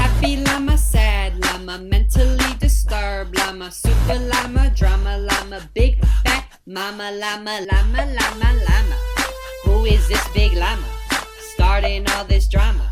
Happy llama, sad llama, mentally disturbed llama, super llama, drama llama, big fat mama llama, llama, llama, llama. Who is this big llama? Starting all this drama.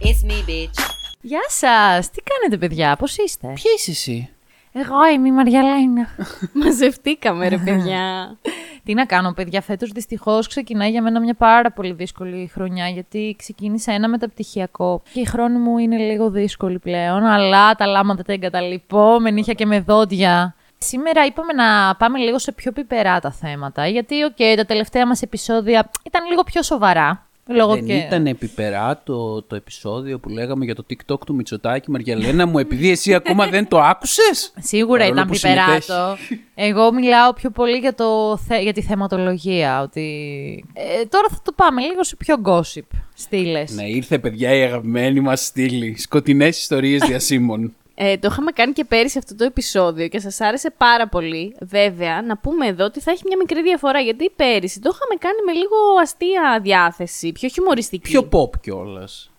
It's me, bitch. Γεια σας! Τι κάνετε παιδιά, πώς είστε? Ποια είσαι εσύ? Εγώ είμαι η Μαριαλένα. Μαζευτήκαμε ρε παιδιά. Τι να κάνω, παιδιά, φέτος δυστυχώς ξεκινάει για μένα μια πάρα πολύ δύσκολη χρονιά, γιατί ξεκίνησα ένα μεταπτυχιακό και η χρονιά μου είναι λίγο δύσκολη πλέον, αλλά τα λάμα δεν τα εγκαταλείπω με νύχια και με δόντια. Σήμερα είπαμε να πάμε λίγο σε πιο πιπεράτα θέματα, γιατί, οκ, τα τελευταία μας επεισόδια ήταν λίγο πιο σοβαρά. Λόγω Δεν και... ήταν επιπερά το, το επεισόδιο που λέγαμε για το TikTok του Μητσοτάκη, Μαριαλένα μου, επειδή εσύ ακόμα δεν το άκουσες; Σίγουρα Παρόλο ήταν που πιπεράτο. συμμετέχει. Εγώ μιλάω πιο πολύ για, το, θε- για τη θεματολογία. Ότι... Ε, τώρα θα το πάμε λίγο σε πιο gossip στήλες. Ναι, ήρθε παιδιά η αγαπημένη μας στήλη. Σκοτεινές ιστορίες διασύμων. Ε, το είχαμε κάνει και πέρυσι αυτό το επεισόδιο και σας άρεσε πάρα πολύ. Βέβαια, να πούμε εδώ ότι θα έχει μια μικρή διαφορά, γιατί πέρυσι το είχαμε κάνει με λίγο αστεία διάθεση, πιο χιουμοριστική. Πιο pop κιόλας.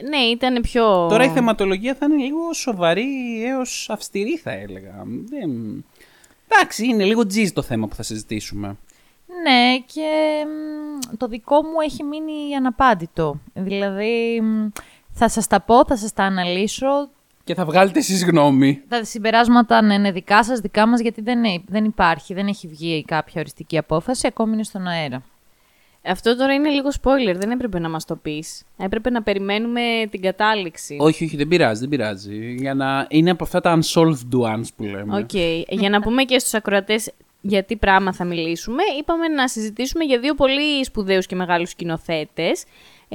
Ε, Ναι, ήταν πιο... Τώρα η θεματολογία θα είναι λίγο σοβαρή έως αυστηρή θα έλεγα. Δεν... Εντάξει, είναι λίγο τζιζ το θέμα που θα συζητήσουμε. Ναι, και μ, το δικό μου έχει μείνει αναπάντητο. Δηλαδή, μ, θα σας τα πω, θα σας τα αναλύσω. Και θα βγάλετε εσείς γνώμη. Τα συμπεράσματα ναι, είναι δικά σας, δικά μας, γιατί δεν, είναι- δεν υπάρχει, δεν έχει βγει κάποια οριστική απόφαση, ακόμη είναι στον αέρα. Αυτό τώρα είναι λίγο spoiler, δεν έπρεπε να μας το πεις. Έπρεπε να περιμένουμε την κατάληξη. Όχι, όχι, δεν πειράζει, δεν πειράζει. Για να είναι από αυτά τα unsolved ones που λέμε. Οκ. Για να πούμε και στους ακροατές για τι πράγμα θα μιλήσουμε, είπαμε να συζητήσουμε για δύο πολύ σπουδαίους και μεγάλους σκηνοθέτες, ε,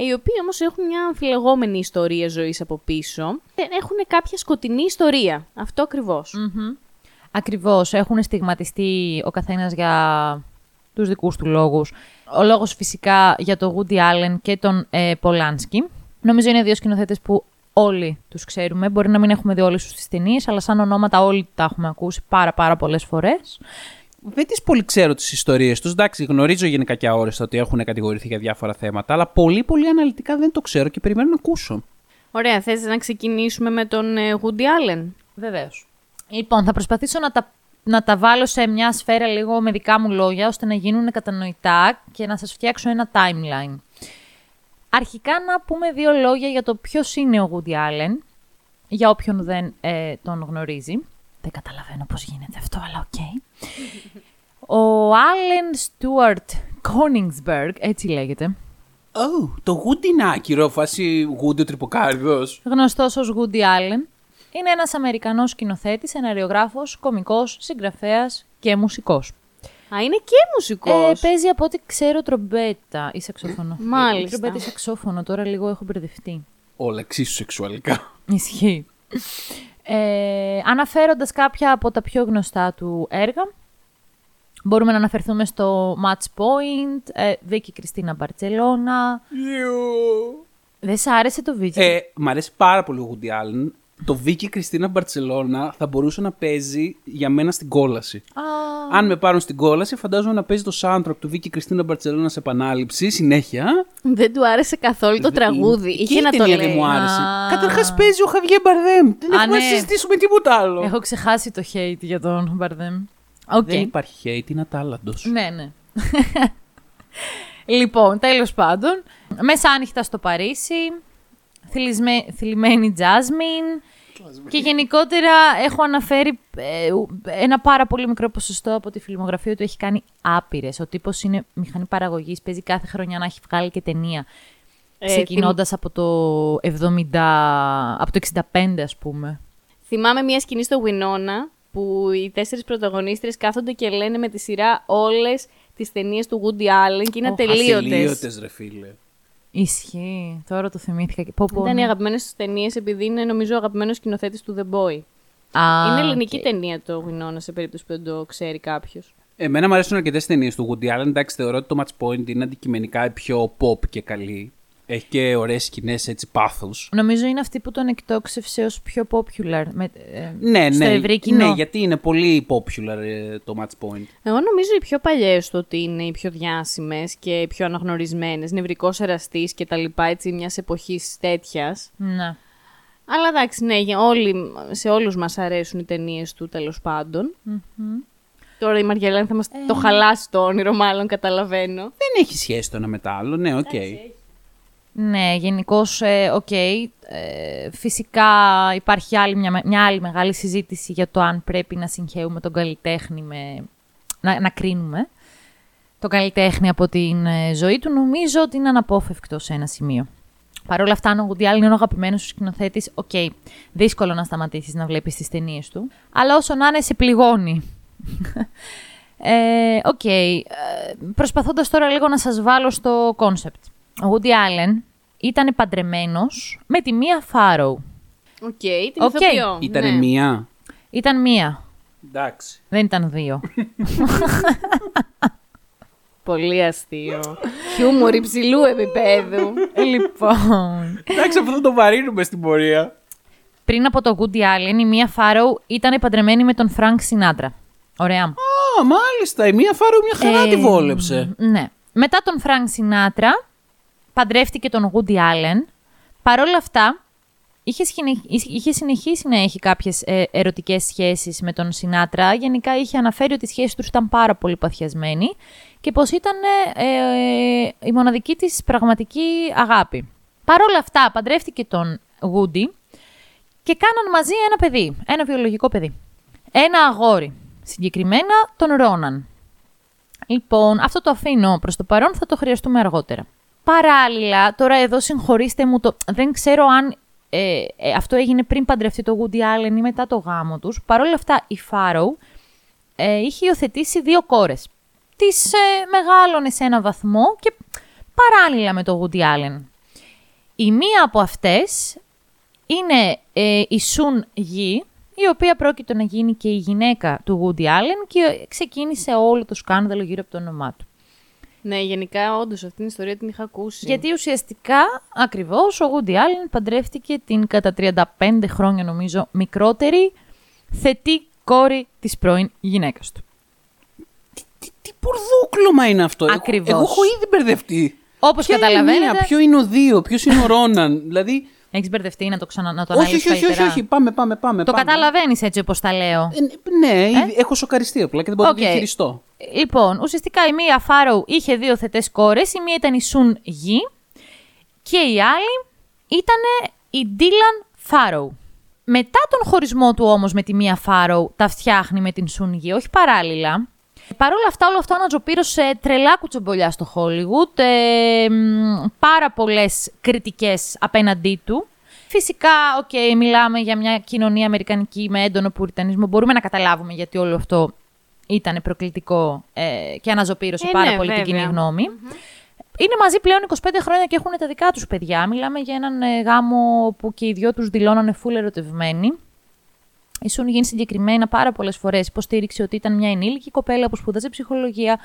οι οποίοι όμως έχουν μια αμφιλεγόμενη ιστορία ζωής από πίσω. Ε, Έχουν κάποια σκοτεινή ιστορία. Αυτό ακριβώς. Ακριβώς, έχουν στιγματιστεί ο καθένας για τους δικούς του λόγους. Ο λόγος φυσικά για τον Woody Allen και τον ε, Polanski. Νομίζω είναι δύο σκηνοθέτες που όλοι τους ξέρουμε. Μπορεί να μην έχουμε δει όλες τους τις ταινίες, αλλά σαν ονόματα όλοι τα έχουμε ακούσει πάρα πάρα πολλές φορές. Δεν τις πολύ ξέρω τις ιστορίες τους. Εντάξει, γνωρίζω γενικά και αόριστα ότι έχουν κατηγορηθεί για διάφορα θέματα, αλλά πολύ πολύ αναλυτικά δεν το ξέρω και περιμένω να ακούσω. Ωραία, θες να ξεκινήσουμε με τον ε, Woody Allen; Βεβαίως. Λοιπόν, θα προσπαθήσω να τα, να τα βάλω σε μια σειρά λίγο με δικά μου λόγια, ώστε να γίνουν κατανοητά και να σας φτιάξω ένα timeline. Αρχικά να πούμε δύο λόγια για το ποιος είναι ο Woody Allen, για όποιον δεν ε, τον γνωρίζει. Δεν καταλαβαίνω πώς γίνεται αυτό, αλλά οκ. Ο Allen Stewart Konigsberg, έτσι λέγεται, Oh, το Woody είναι άκυρο, φάση Woody ο τρυποκάρυδος. γνωστός ως Woody Allen, είναι ένας Αμερικανός σκηνοθέτης, σεναριογράφος, κωμικός, συγγραφέας και μουσικός. Α, είναι και μουσικός. Ε, παίζει από ό,τι ξέρω τρομπέτα ή σαξόφωνο. Μάλιστα. Ή Τρομπέτα ή σαξόφωνο, τώρα λίγο έχω μπερδευτεί. Όλα εξίσου σεξουαλικά. Ισχύει. Ε, αναφέροντας κάποια από τα πιο γνωστά του έργα, μπορούμε να αναφερθούμε στο Match Point, ε, Vicky Κριστίνα Μπαρτσελώνα. Δεν σ' άρεσε το βίντεο; Ε, μ' αρέσει πάρα πολύ ο Woody Allen. Το Vicky Cristina Barcelona θα μπορούσε να παίζει για μένα στην κόλαση. Α, Αν με πάρουν στην κόλαση, φαντάζομαι να παίζει το soundtrack του Vicky Cristina Barcelona σε επανάληψη συνέχεια. Δεν του άρεσε καθόλου το τραγούδι. Και Είχε η να το ταινία λέει. δεν μου άρεσε. Α. Καταρχάς παίζει ο Χαβιέ Μπαρδέμ. Δεν Α, έχουμε να ναι. συζητήσουμε τίποτα άλλο. έχω ξεχάσει το hate για τον Μπαρδέμ. Οκ. Δεν υπάρχει hate, είναι ατάλλαντος. Ναι, ναι. λοιπόν, τέλος πάντων, μεσάνυχτα στο Παρίσι, θυλισμέ- θυλιμένη Τζάσμιν και γενικότερα έχω αναφέρει ε, ου- ένα πάρα πολύ μικρό ποσοστό από τη φιλμογραφία του έχει κάνει άπειρες. Ο τύπος είναι μηχανή παραγωγής, παίζει κάθε χρονιά να έχει βγάλει και ταινία. Ε, Ξεκινώντας από το 70, από το 65 ας πούμε. Θυμάμαι μια σκηνή στο Winona που οι τέσσερις πρωταγωνίστρες κάθονται και λένε με τη σειρά όλες τις ταινίες του Woody Allen και είναι Οχ, ατελείωτες. Ατελείωτες, ρε φίλε. Ισχύει. Τώρα το θυμήθηκα. και- Πω, πω, Ήταν οι ναι. αγαπημένες τους ταινίες επειδή είναι νομίζω ο αγαπημένος σκηνοθέτης του The Boy. Α, είναι ελληνική οκ. ταινία το Γουινόνα σε περίπτωση που δεν το ξέρει κάποιος. Εμένα μου αρέσουν αρκετές ταινίες του Woody Allen. Εντάξει, θεωρώ ότι το Match Point είναι αντικειμενικά η πιο pop και καλή. Έχει και ωραίες σκηνές έτσι πάθους. Νομίζω είναι αυτή που τον εκτόξευσε ως πιο popular με, ε, Ναι, στο ναι, ευρύ κοινό. ναι, γιατί είναι πολύ popular ε, το Match Point. Εγώ νομίζω οι πιο παλιές του ότι είναι οι πιο διάσημες και οι πιο αναγνωρισμένες. Νευρικός εραστής και τα λοιπά, έτσι, μιας εποχής τέτοιας. Ναι. Αλλά εντάξει, ναι, για όλοι, σε όλους μας αρέσουν οι ταινίες του τέλος πάντων. Τώρα η Μαριαλένα θα μας το χαλάσει το όνειρο, μάλλον καταλαβαίνω. Δεν έχει σχέση το ένα με το άλλο, ναι, οκ. Ναι, γενικώς, οκ. ε, φυσικά υπάρχει άλλη, μια, μια άλλη μεγάλη συζήτηση για το αν πρέπει να συγχέουμε τον καλλιτέχνη με... Να, να κρίνουμε τον καλλιτέχνη από την ε, ζωή του. Νομίζω ότι είναι αναπόφευκτο σε ένα σημείο. Παρ' όλα αυτά, αν ο Woody Allen είναι ο αγαπημένος σου σκηνοθέτης, οκ, δύσκολο να σταματήσεις να βλέπεις τις ταινίες του. Αλλά όσο να είναι, σε πληγώνει. Ε, Οκ. ε, προσπαθώντας τώρα λίγο να σας βάλω στο concept. Ο Woody Allen ήταν παντρεμένος με τη Μία Φάρο. Οκ, την Οκ. ηθοποιό. Ήτανε ναι. μία. Ήταν μία, Εντάξει. δεν ήταν δύο. Πολύ αστείο. Χιούμορ υψηλού επίπεδου. λοιπόν, Εντάξει, αυτό θα το βαρύνουμε στην πορεία. πριν από το Woody Allen, η Μία Φάρο ήταν παντρεμένη με τον Frank Sinatra. Ωραία. Α, μάλιστα. Η Μία Φάρο μια χαρά Ε, τη βόλεψε. Ναι. Μετά τον Φρανκ Σινάτρα, παντρεύτηκε τον Woody Allen. Παρ' όλα αυτά, είχε, συνε- είχε συνεχίσει να έχει κάποιες ε, ερωτικές σχέσεις με τον Σινάτρα. Γενικά είχε αναφέρει ότι οι σχέσεις τους ήταν πάρα πολύ παθιασμένες και πως ήταν ε, ε, η μοναδική της πραγματική αγάπη. Παρ' όλα αυτά, παντρεύτηκε τον Woody και κάναν μαζί ένα παιδί, ένα βιολογικό παιδί. Ένα αγόρι, συγκεκριμένα τον Ρόναν. Λοιπόν, αυτό το αφήνω προς το παρόν, θα το χρειαστούμε αργότερα. Παράλληλα, τώρα εδώ συγχωρήστε μου, το... δεν ξέρω αν ε, ε, αυτό έγινε πριν παντρευτεί το Woody Allen ή μετά το γάμο τους. Παρ' όλα αυτά, η Φάρο ε, είχε υιοθετήσει δύο κόρες. Τις ε, μεγάλωνε σε ένα βαθμό και παράλληλα με το Woody Allen. Η μία από αυτές είναι ε, η Σουν Γη, η οποία πρόκειται να γίνει και η γυναίκα του Woody Allen και ξεκίνησε όλο το σκάνδαλο γύρω από το όνομά του. Ναι, γενικά, όντως αυτή την ιστορία την είχα ακούσει. Γιατί ουσιαστικά, ακριβώς, ο Woody Allen παντρεύτηκε την κατά 35 χρόνια νομίζω μικρότερη θετή κόρη της πρώην γυναίκας του. Τι, τι πουρδούκλωμα είναι αυτό. Εγώ- Ακριβώς. Εγώ, έχω ήδη μπερδευτεί. Όπως Ποια καταλαβαίνετε- Είναι η μία, ποια είναι η δύο, ποιος είναι ο Ρόναν. δηλαδή. Έχεις μπερδευτεί να το, ξανα... να το όχι, αναλύσεις όχι, όχι, όχι, καλύτερα. όχι. Πάμε, πάμε, πάμε. Το πάμε. καταλαβαίνεις έτσι όπως τα λέω. Ε, ναι, ήδη έχω σοκαριστεί απλά και δεν μπορώ Οκ. να το διαχειριστώ. Λοιπόν, ουσιαστικά η Μία Φάρο είχε δύο θετές κόρες, η μία ήταν η Σουν Γι και η άλλη ήταν η Ντίλαν Φάρο. Μετά τον χωρισμό του όμως με τη Μία Φάρο, τα φτιάχνει με την Σουν Γι, όχι παράλληλα. Παρ' όλα αυτά, όλο αυτό αναζωπήρωσε τρελά κουτσομπολιά στο Hollywood, ε, μ, πάρα πολλές κριτικές απέναντί του. Φυσικά, οκ, μιλάμε για μια κοινωνία αμερικανική με έντονο πουριτανισμό. Μπορούμε να καταλάβουμε γιατί όλο αυτό ήταν προκλητικό ε, και αναζωπήρωσε Ε, πάρα ναι, πολύ την βέβαια. κοινή γνώμη. Είναι μαζί πλέον 25 χρόνια και έχουν τα δικά τους παιδιά. Μιλάμε για έναν ε, γάμο που και οι δυο τους δηλώνανε φουλ ερωτευμένοι. Η Σουν γίνει συγκεκριμένα πάρα πολλές φορές υποστήριξε ότι ήταν μια ενήλικη κοπέλα που σπούδαζε ψυχολογία,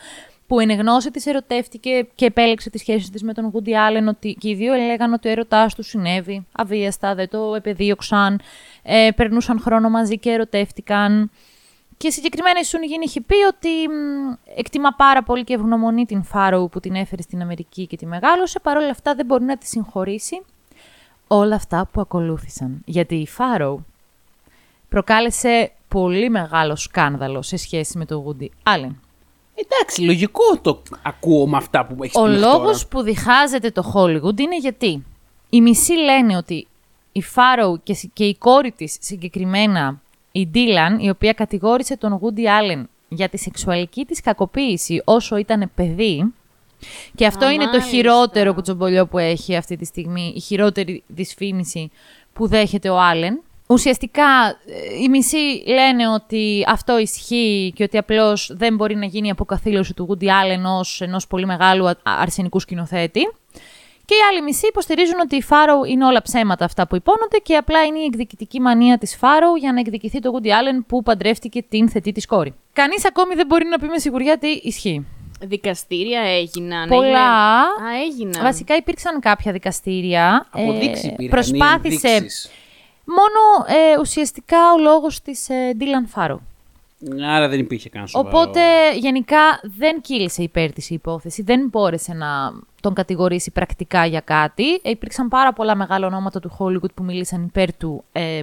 που εν γνώση της ερωτεύτηκε και επέλεξε τη σχέση της με τον Woody Allen, ότι και οι δύο έλεγαν ότι ο έρωτάς τους συνέβη αβίαστα, δεν το επεδίωξαν, ε, περνούσαν χρόνο μαζί και ερωτεύτηκαν. Και συγκεκριμένα η Σουν Γιν είχε πει ότι μ, εκτιμά πάρα πολύ και ευγνωμονεί την Φάρο που την έφερε στην Αμερική και τη μεγάλωσε. Παρ' όλα αυτά δεν μπορεί να τη συγχωρήσει όλα αυτά που ακολούθησαν. Γιατί η Φάρο προκάλεσε πολύ μεγάλο σκάνδαλο σε σχέση με τον Woody Allen. Εντάξει, λογικό το ακούω με αυτά που έχεις Ο πει μέχρι λόγος τώρα. που διχάζεται το Hollywood είναι γιατί οι μισοί λένε ότι η Φάρο και, συ- και η κόρη της συγκεκριμένα, η Ντίλαν, η οποία κατηγόρησε τον Woody Allen για τη σεξουαλική της κακοποίηση όσο ήταν παιδί, και αυτό Α, είναι το μάλιστα. χειρότερο κουτσομπολιό που έχει αυτή τη στιγμή, η χειρότερη δυσφήμιση που δέχεται ο Άλεν. Ουσιαστικά, ε, οι μισοί λένε ότι αυτό ισχύει και ότι απλώς δεν μπορεί να γίνει η αποκαθήλωση του Woody Allen ως ενός πολύ μεγάλου α- αρσενικού σκηνοθέτη. Και οι άλλοι μισοί υποστηρίζουν ότι η Φάρο είναι όλα ψέματα αυτά που υπόνονται και απλά είναι η εκδικητική μανία της Φάρο για να εκδικηθεί το Woody Allen που παντρεύτηκε την θετή της κόρη. Κανείς ακόμη δεν μπορεί να πει με σιγουριά τι ισχύει. Δικαστήρια έγιναν. Πολλά. έγινε- Α, έγιναν. Βασικά υπήρξαν κάποια δικαστήρια. Αποδείξεις Ε, υπήρχαν ή προσπάθησε ενδείξεις; μόνο ε, ουσιαστικά ο λόγος της ε, Dylan Farrow. Άρα δεν υπήρχε καν σοβαρό. Οπότε γενικά δεν κύλησε υπέρ της η υπόθεση, δεν μπόρεσε να τον κατηγορήσει πρακτικά για κάτι. Ε, υπήρξαν πάρα πολλά μεγάλα ονόματα του Hollywood που μίλησαν υπέρ του ε,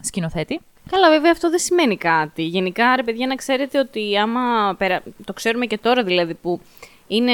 σκηνοθέτη. Καλά, βέβαια αυτό δεν σημαίνει κάτι. Γενικά, ρε παιδιά, να ξέρετε ότι άμα. Περα... Το ξέρουμε και τώρα δηλαδή που είναι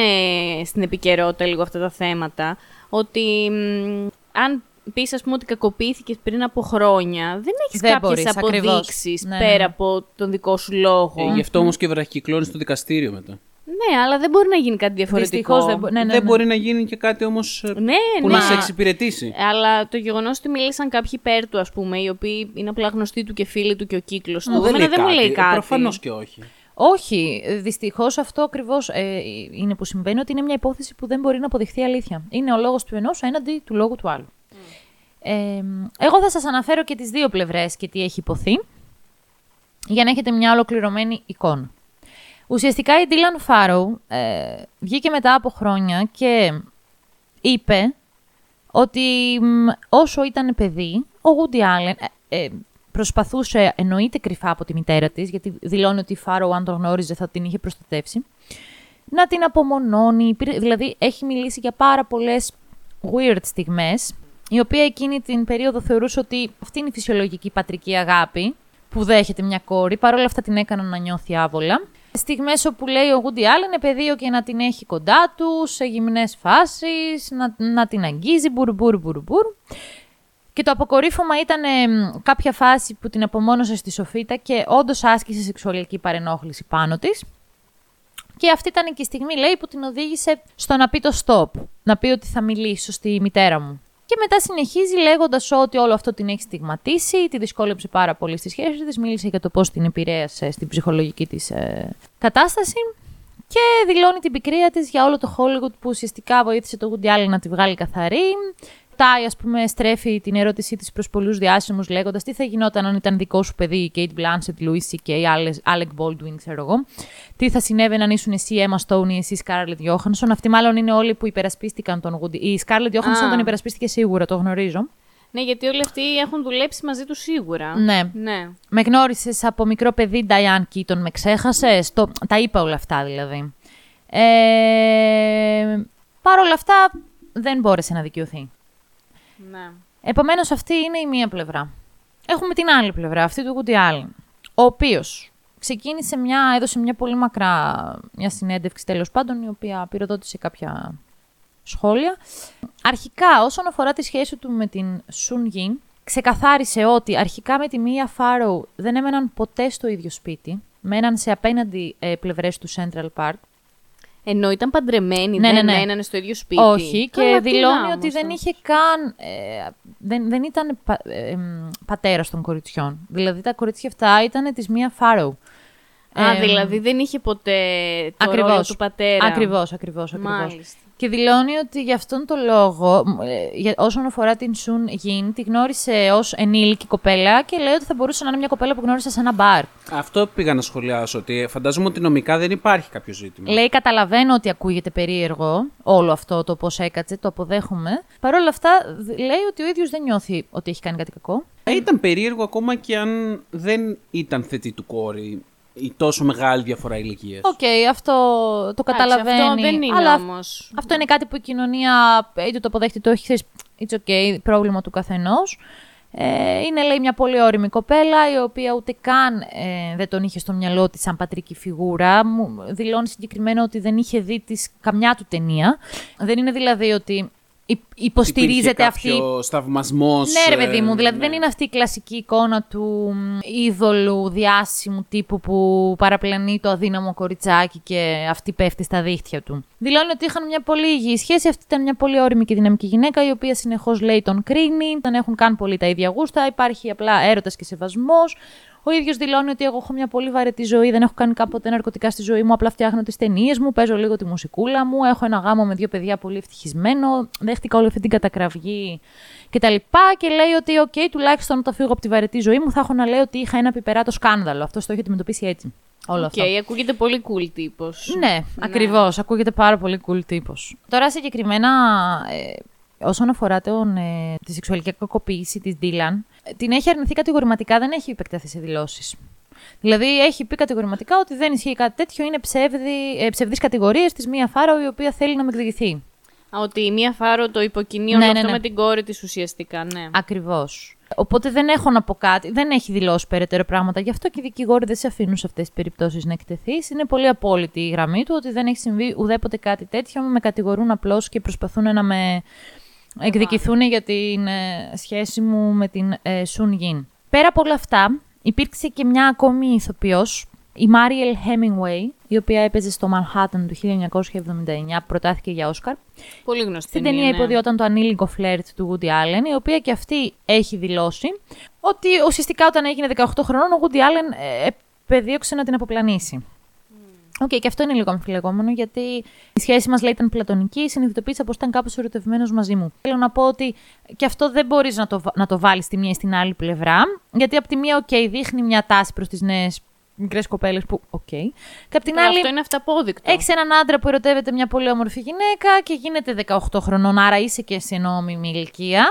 στην επικαιρότητα λίγο αυτά τα θέματα, ότι μ, αν πεις, ας πούμε, ότι κακοποιήθηκες πριν από χρόνια, δεν έχεις Δεν κάποιες μπορείς, ακριβώς. αποδείξεις Ναι, ναι, πέρα ναι. από τον δικό σου λόγο. Ε, γι' αυτό όμως και βραχυκλώνει στο δικαστήριο μετά. Ναι, αλλά δεν μπορεί να γίνει κάτι διαφορετικό. Δυστυχώς δεν μπο- ναι, ναι, δεν ναι. μπορεί να γίνει και κάτι όμως Ναι, που ναι. να σε εξυπηρετήσει. Αλλά το γεγονός ότι μίλησαν κάποιοι υπέρ του, ας πούμε, οι οποίοι είναι απλά γνωστοί του και φίλοι του και ο κύκλος του, Μου εμένα δεν μου λέει κάτι. Προφανώς και όχι. Όχι, δυστυχώς αυτό ακριβώς ε, είναι που συμβαίνει, ότι είναι μια υπόθεση που δεν μπορεί να αποδειχθεί αλήθεια. Είναι ο λόγος του ενός έναντι του λόγου του άλλου. Ε, εγώ θα σας αναφέρω και τις δύο πλευρές και τι έχει υποθεί, για να έχετε μια ολοκληρωμένη εικόνα. Ουσιαστικά η Dylan Farrow ε, βγήκε μετά από χρόνια και είπε ότι μ, όσο ήταν παιδί, ο Woody Allen ε, ε, προσπαθούσε, εννοείται κρυφά από τη μητέρα της, γιατί δηλώνει ότι η Farrow αν τον γνώριζε θα την είχε προστατεύσει, να την απομονώνει, υπήρ- δηλαδή έχει μιλήσει για πάρα πολλές weird στιγμές, η οποία εκείνη την περίοδο θεωρούσε ότι αυτή είναι η φυσιολογική πατρική αγάπη που δέχεται μια κόρη, παρόλα αυτά την έκαναν να νιώθει άβολα. Στιγμές όπου λέει ο Woody Allen πεδίο και να την έχει κοντά τους, σε γυμνές φάσεις, να, να την αγγίζει, μπουρ μπουρ μπουρ μπουρ. Και το αποκορύφωμα ήταν εμ, κάποια φάση που την απομόνωσε στη Σοφίτα και όντως άσκησε σεξουαλική παρενόχληση πάνω της. Και αυτή ήταν και η στιγμή, λέει, που την οδήγησε στο να πει το stop. Να πει ότι θα μιλήσω στη μητέρα μου. Και μετά συνεχίζει λέγοντας ότι όλο αυτό την έχει στιγματίσει, τη δυσκόλεψε πάρα πολύ στη σχέση της, μίλησε για το πώς την επηρέασε στην ψυχολογική της κατάσταση. Και δηλώνει την πικρία της για όλο το Hollywood που ουσιαστικά βοήθησε το Woody Allen να τη βγάλει καθαρή. Τάι, ας πούμε, στρέφει την ερώτησή της προς πολλούς διάσημους, λέγοντας τι θα γινόταν αν ήταν δικό σου παιδί η Kate Blanchett, Louis C.K., Alec Baldwin, ξέρω εγώ. Τι θα συνέβαινε αν ήσουν εσύ Emma Stone ή εσύ Scarlett Johansson; Αυτοί μάλλον είναι όλοι που υπερασπίστηκαν τον Woody. Η Scarlett Johansson Α. τον υπερασπίστηκε σίγουρα, το γνωρίζω. Ναι, γιατί όλοι αυτοί έχουν δουλέψει μαζί τους σίγουρα. Ναι. ναι. Με γνώρισες από μικρό παιδί, Diane Keaton, με ξέχασες; Το... Τα είπα όλα αυτά δηλαδή. Ε... Παρ' όλα αυτά δεν μπόρεσε να δικαιωθεί. Ναι. Επομένως αυτή είναι η μία πλευρά. Έχουμε την άλλη πλευρά, αυτή του Woody Allen, ο οποίος ξεκίνησε μια, έδωσε μια πολύ μακρά, μια συνέντευξη τέλος πάντων, η οποία πυροδότησε κάποια σχόλια. Αρχικά, όσον αφορά τη σχέση του με την Sun Yin, ξεκαθάρισε ότι αρχικά με τη Μία Φάρο δεν έμεναν ποτέ στο ίδιο σπίτι, μέναν σε απέναντι ε, πλευρές του Central Park, Ενώ ήταν παντρεμένοι, Ναι, δεν ναι, ναι. μένανε στο ίδιο σπίτι. Όχι, και Καλά, τι δηλώνει να ότι όμως δεν τώρα. είχε καν. Ε, δεν, δεν ήταν πα, ε, εμ, πατέρας των κοριτσιών. Δηλαδή τα κορίτσια αυτά ήταν της μία Φάρο. Α, δηλαδή δεν είχε ποτέ το ακριβώς. ρόλο του πατέρα. Ακριβώς, ακριβώς, ακριβώς. Μάλιστα. Και δηλώνει ότι για αυτόν τον λόγο, μ, ε, για, όσον αφορά την Σουν Γιν, τη γνώρισε ως ενήλικη κοπέλα και λέει ότι θα μπορούσε να είναι μια κοπέλα που γνώρισε σε ένα μπαρ. Αυτό πήγα να σχολιάσω. Ότι φαντάζομαι ότι νομικά δεν υπάρχει κάποιο ζήτημα. Λέει, καταλαβαίνω ότι ακούγεται περίεργο όλο αυτό το πώς έκατσε, το αποδέχομαι. Παρ' όλα αυτά, δ- λέει ότι ο ίδιος δεν νιώθει ότι έχει κάνει κάτι κακό. Θα ήταν περίεργο ακόμα και αν δεν ήταν θετή του κόρη η τόσο μεγάλη διαφορά ηλικίας. Οκ, αυτό το Εντάξει, καταλαβαίνει. Αυτό δεν είναι αλλά όμως. αυτό είναι κάτι που η κοινωνία είτε το αποδέχεται είτε όχι. Ξέρεις, it's okay, πρόβλημα του καθενός. Ε, είναι, λέει, μια πολύ όρημη κοπέλα, η οποία ούτε καν ε, δεν τον είχε στο μυαλό της σαν πατρική φιγούρα. Μου δηλώνει συγκεκριμένα ότι δεν είχε δει της καμιά του ταινία. Δεν είναι δηλαδή ότι υ- υποστηρίζεται αυτή Κάποιος σταυμασμός, ναι, ρε παιδί μου, ε, δηλαδή ναι. δεν είναι αυτή η κλασική εικόνα του μ, είδωλου διάσημου τύπου που παραπλανεί το αδύναμο κοριτσάκι και αυτή πέφτει στα δίχτυα του. Δηλώνει ότι είχαν μια πολύ υγιή σχέση. Αυτή ήταν μια πολύ όρημη και δυναμική γυναίκα, η οποία συνεχώς λέει τον κρίνει, δεν έχουν καν πολύ τα ίδια γούστα, υπάρχει απλά έρωτας και σεβασμός. Ο ίδιος δηλώνει ότι εγώ έχω μια πολύ βαρετή ζωή, δεν έχω κάνει ποτέ ναρκωτικά στη ζωή μου, απλά φτιάχνω τις ταινίες μου, παίζω λίγο τη μουσικούλα μου, έχω ένα γάμο με δύο παιδιά πολύ ευτυχισμένο, δέχτηκα όλη αυτή την κατακραυγή κτλ. Και, και λέει ότι, οκ, τουλάχιστον όταν φύγω από τη βαρετή ζωή μου, θα έχω να λέω ότι είχα ένα πιπεράτο σκάνδαλο. Αυτό το έχει αντιμετωπίσει έτσι. Όλο Οκ, αυτό. ακούγεται πολύ cool τύπος. Ναι, ακριβώς. Ακούγεται πάρα πολύ cool τύπος. Τώρα συγκεκριμένα, ε, όσον αφορά τον, ε, τη σεξουαλική κακοποίηση της Ντίλαν, ε, την έχει αρνηθεί κατηγορηματικά, δεν έχει επεκταθεί σε δηλώσεις. Δηλαδή έχει πει κατηγορηματικά ότι δεν ισχύει κάτι τέτοιο, είναι ψεύδι, ε, ψευδείς κατηγορίες της Μία Φάραου η οποία θέλει να με εκδικηθεί. Ότι η μία φάρο το υποκινεί Ναι, όλο ναι, αυτό ναι. με την κόρη της ουσιαστικά, ναι. Ακριβώς. Οπότε δεν έχω να πω κάτι, δεν έχει δηλώσει περαιτέρω πράγματα. Γι' αυτό και οι δικηγόροι δεν σε αφήνουν σε αυτές τις περιπτώσεις να εκτεθείς. Είναι πολύ απόλυτη η γραμμή του ότι δεν έχει συμβεί ουδέποτε κάτι τέτοιο. Με κατηγορούν απλώς και προσπαθούν να με εκδικηθούν για την ε, σχέση μου με την ε, Σουν Γιν. Πέρα από όλα αυτά, υπήρξε και μια ακόμη ηθοποιός, η Μάριελ Hemingway, η οποία έπαιζε στο Manhattan του 1979, προτάθηκε για Όσκαρ. Πολύ γνωστή. Στην ταινία ναι. υποδυόταν το ανήλικο φλερτ του Woody Allen, η οποία και αυτή έχει δηλώσει ότι ουσιαστικά όταν έγινε 18 χρονών, ο Woody Allen ε, επεδίωξε να την αποπλανήσει. Οκ, και αυτό είναι λίγο αμφιλεγόμενο, γιατί η σχέση μας λέει ήταν πλατωνική, συνειδητοποίησα πως ήταν κάπως ερωτευμένος μαζί μου. Θέλω να πω ότι και αυτό δεν μπορείς να το, βα- να το βάλεις στη μία ή στην άλλη πλευρά, γιατί από τη μία, οκ, δείχνει μια τάση προς τις νέες μικρές κοπέλες που, οκ. Και από την Καλά, άλλη, Αυτό είναι αυταπόδεικτο. έχεις έναν άντρα που ερωτεύεται μια πολύ όμορφη γυναίκα και γίνεται 18 χρονών, άρα είσαι και σε νόμιμη ηλικία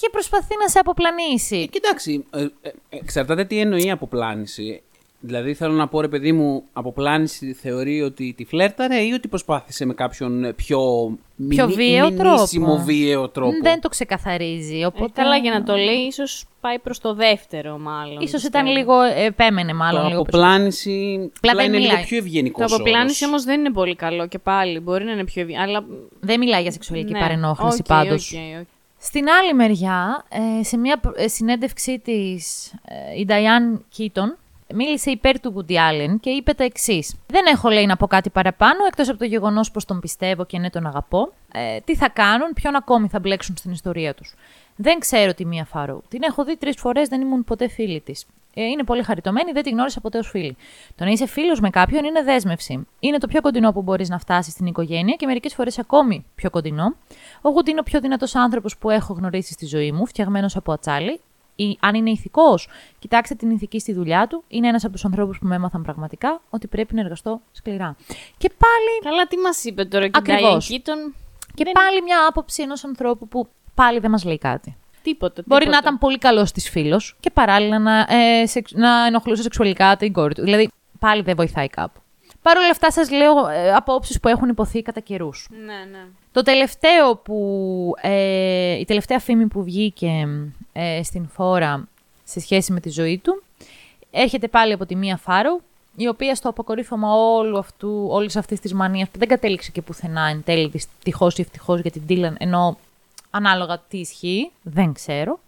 και προσπαθεί να σε Ε, αποπλανήσει. κοιτάξει, ε, ε, εξαρτάται τι εννοεί αποπλάνηση. Δηλαδή θέλω να πω ρε παιδί μου, αποπλάνηση θεωρεί ότι τη φλέρταρε ή ότι προσπάθησε με κάποιον ε, πιο, Πιο μηνύ- βίαιο μηνύσιμο τρόπο. βίαιο τρόπο; Δεν το ξεκαθαρίζει. Ε, Οπότε... καλά, για να το λέει, ίσως πάει προς το δεύτερο, μάλλον. Ίσως πιστεύω. ήταν λίγο. ε, Επέμενε μάλλον Το λίγο. αποπλάνηση Απλά απλά δεν είναι λίγο μιλάει. πιο ευγενικός Το αποπλάνηση όμως δεν είναι πολύ καλό και πάλι. Μπορεί να είναι πιο ευγενικό. Αλλά. Δεν μιλάει για σεξουαλική ναι. παρενόχληση Οκ, πάντως. οκ, οκ. Στην άλλη μεριά, ε, σε μια προ- ε, συνέντευξή της, ε, η Diane Keaton μίλησε υπέρ του Woody Allen και είπε τα εξής. Δεν έχω λέει να πω κάτι παραπάνω, εκτός από το γεγονός πως τον πιστεύω και ναι τον αγαπώ. Ε, τι θα κάνουν, ποιον ακόμη θα μπλέξουν στην ιστορία τους. Δεν ξέρω τη Μία Φάρου. Την έχω δει τρεις φορές, δεν ήμουν ποτέ φίλη της. Ε, είναι πολύ χαριτωμένη, δεν την γνώρισα ποτέ ως φίλη. Το να είσαι φίλος με κάποιον είναι δέσμευση. Είναι το πιο κοντινό που μπορείς να φτάσεις στην οικογένεια και μερικές φορές ακόμη πιο κοντινό. Ο Γουντ είναι ο πιο δυνατός άνθρωπος που έχω γνωρίσει στη ζωή μου, φτιαγμένος από ατσάλι. Ή, αν είναι ηθικός, κοιτάξτε την ηθική στη δουλειά του. Είναι ένας από τους ανθρώπους που με έμαθαν πραγματικά ότι πρέπει να εργαστώ σκληρά. Και πάλι, Καλά, τι μας είπε τώρα και η Ακριβώς. Diane Keaton. και Δεν- πάλι μια άποψη ενός ανθρώπου που πάλι δεν μας λέει κάτι. Τίποτα. Μπορεί τίποτα. να ήταν πολύ καλός της φίλος και παράλληλα να, ε, σεξ- να ενοχλούσε σεξουαλικά την κόρη του. Δηλαδή, πάλι δεν βοηθάει κάπου. Παρ' όλα αυτά, σας λέω ε, απόψεις που έχουν υποθεί κατά καιρούς. Ναι, ναι. Το τελευταίο που. Ε, η τελευταία φήμη που βγήκε ε, στην φόρα σε σχέση με τη ζωή του έρχεται πάλι από τη Μία Φάρο, η οποία στο αποκορύφωμα όλου αυτού, όλης αυτής της μανίας που δεν κατέληξε και πουθενά εν τέλει δυστυχώς ή ευτυχώς για την Dylan, ενώ ανάλογα τι ισχύει, δεν ξέρω.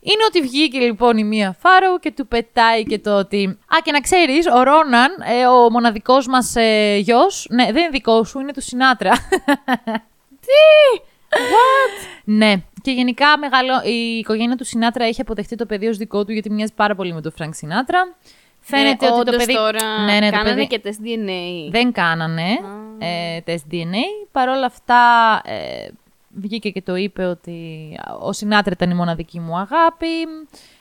Είναι ότι βγήκε λοιπόν η Μία Φάρο και του πετάει και το ότι. Α, και να ξέρεις, ο Ρόναν, ε, ο μοναδικός μας ε, γιος. Ναι, δεν είναι δικό σου, είναι του Σινάτρα. Τι! What? ναι. Και γενικά μεγάλο, η οικογένεια του Σινάτρα έχει αποδεχτεί το παιδί ως δικό του γιατί μοιάζει πάρα πολύ με τον Φρανκ Σινάτρα. Φαίνεται Ε, ότι το όντως παιδί. τώρα ναι, ναι, το κάνανε παιδί... και τεστ DNA. Δεν κάνανε ε, τεστ DNA. Παρ' όλα αυτά ε, βγήκε και το είπε ότι ο Σινάτρα ήταν η μοναδική μου αγάπη.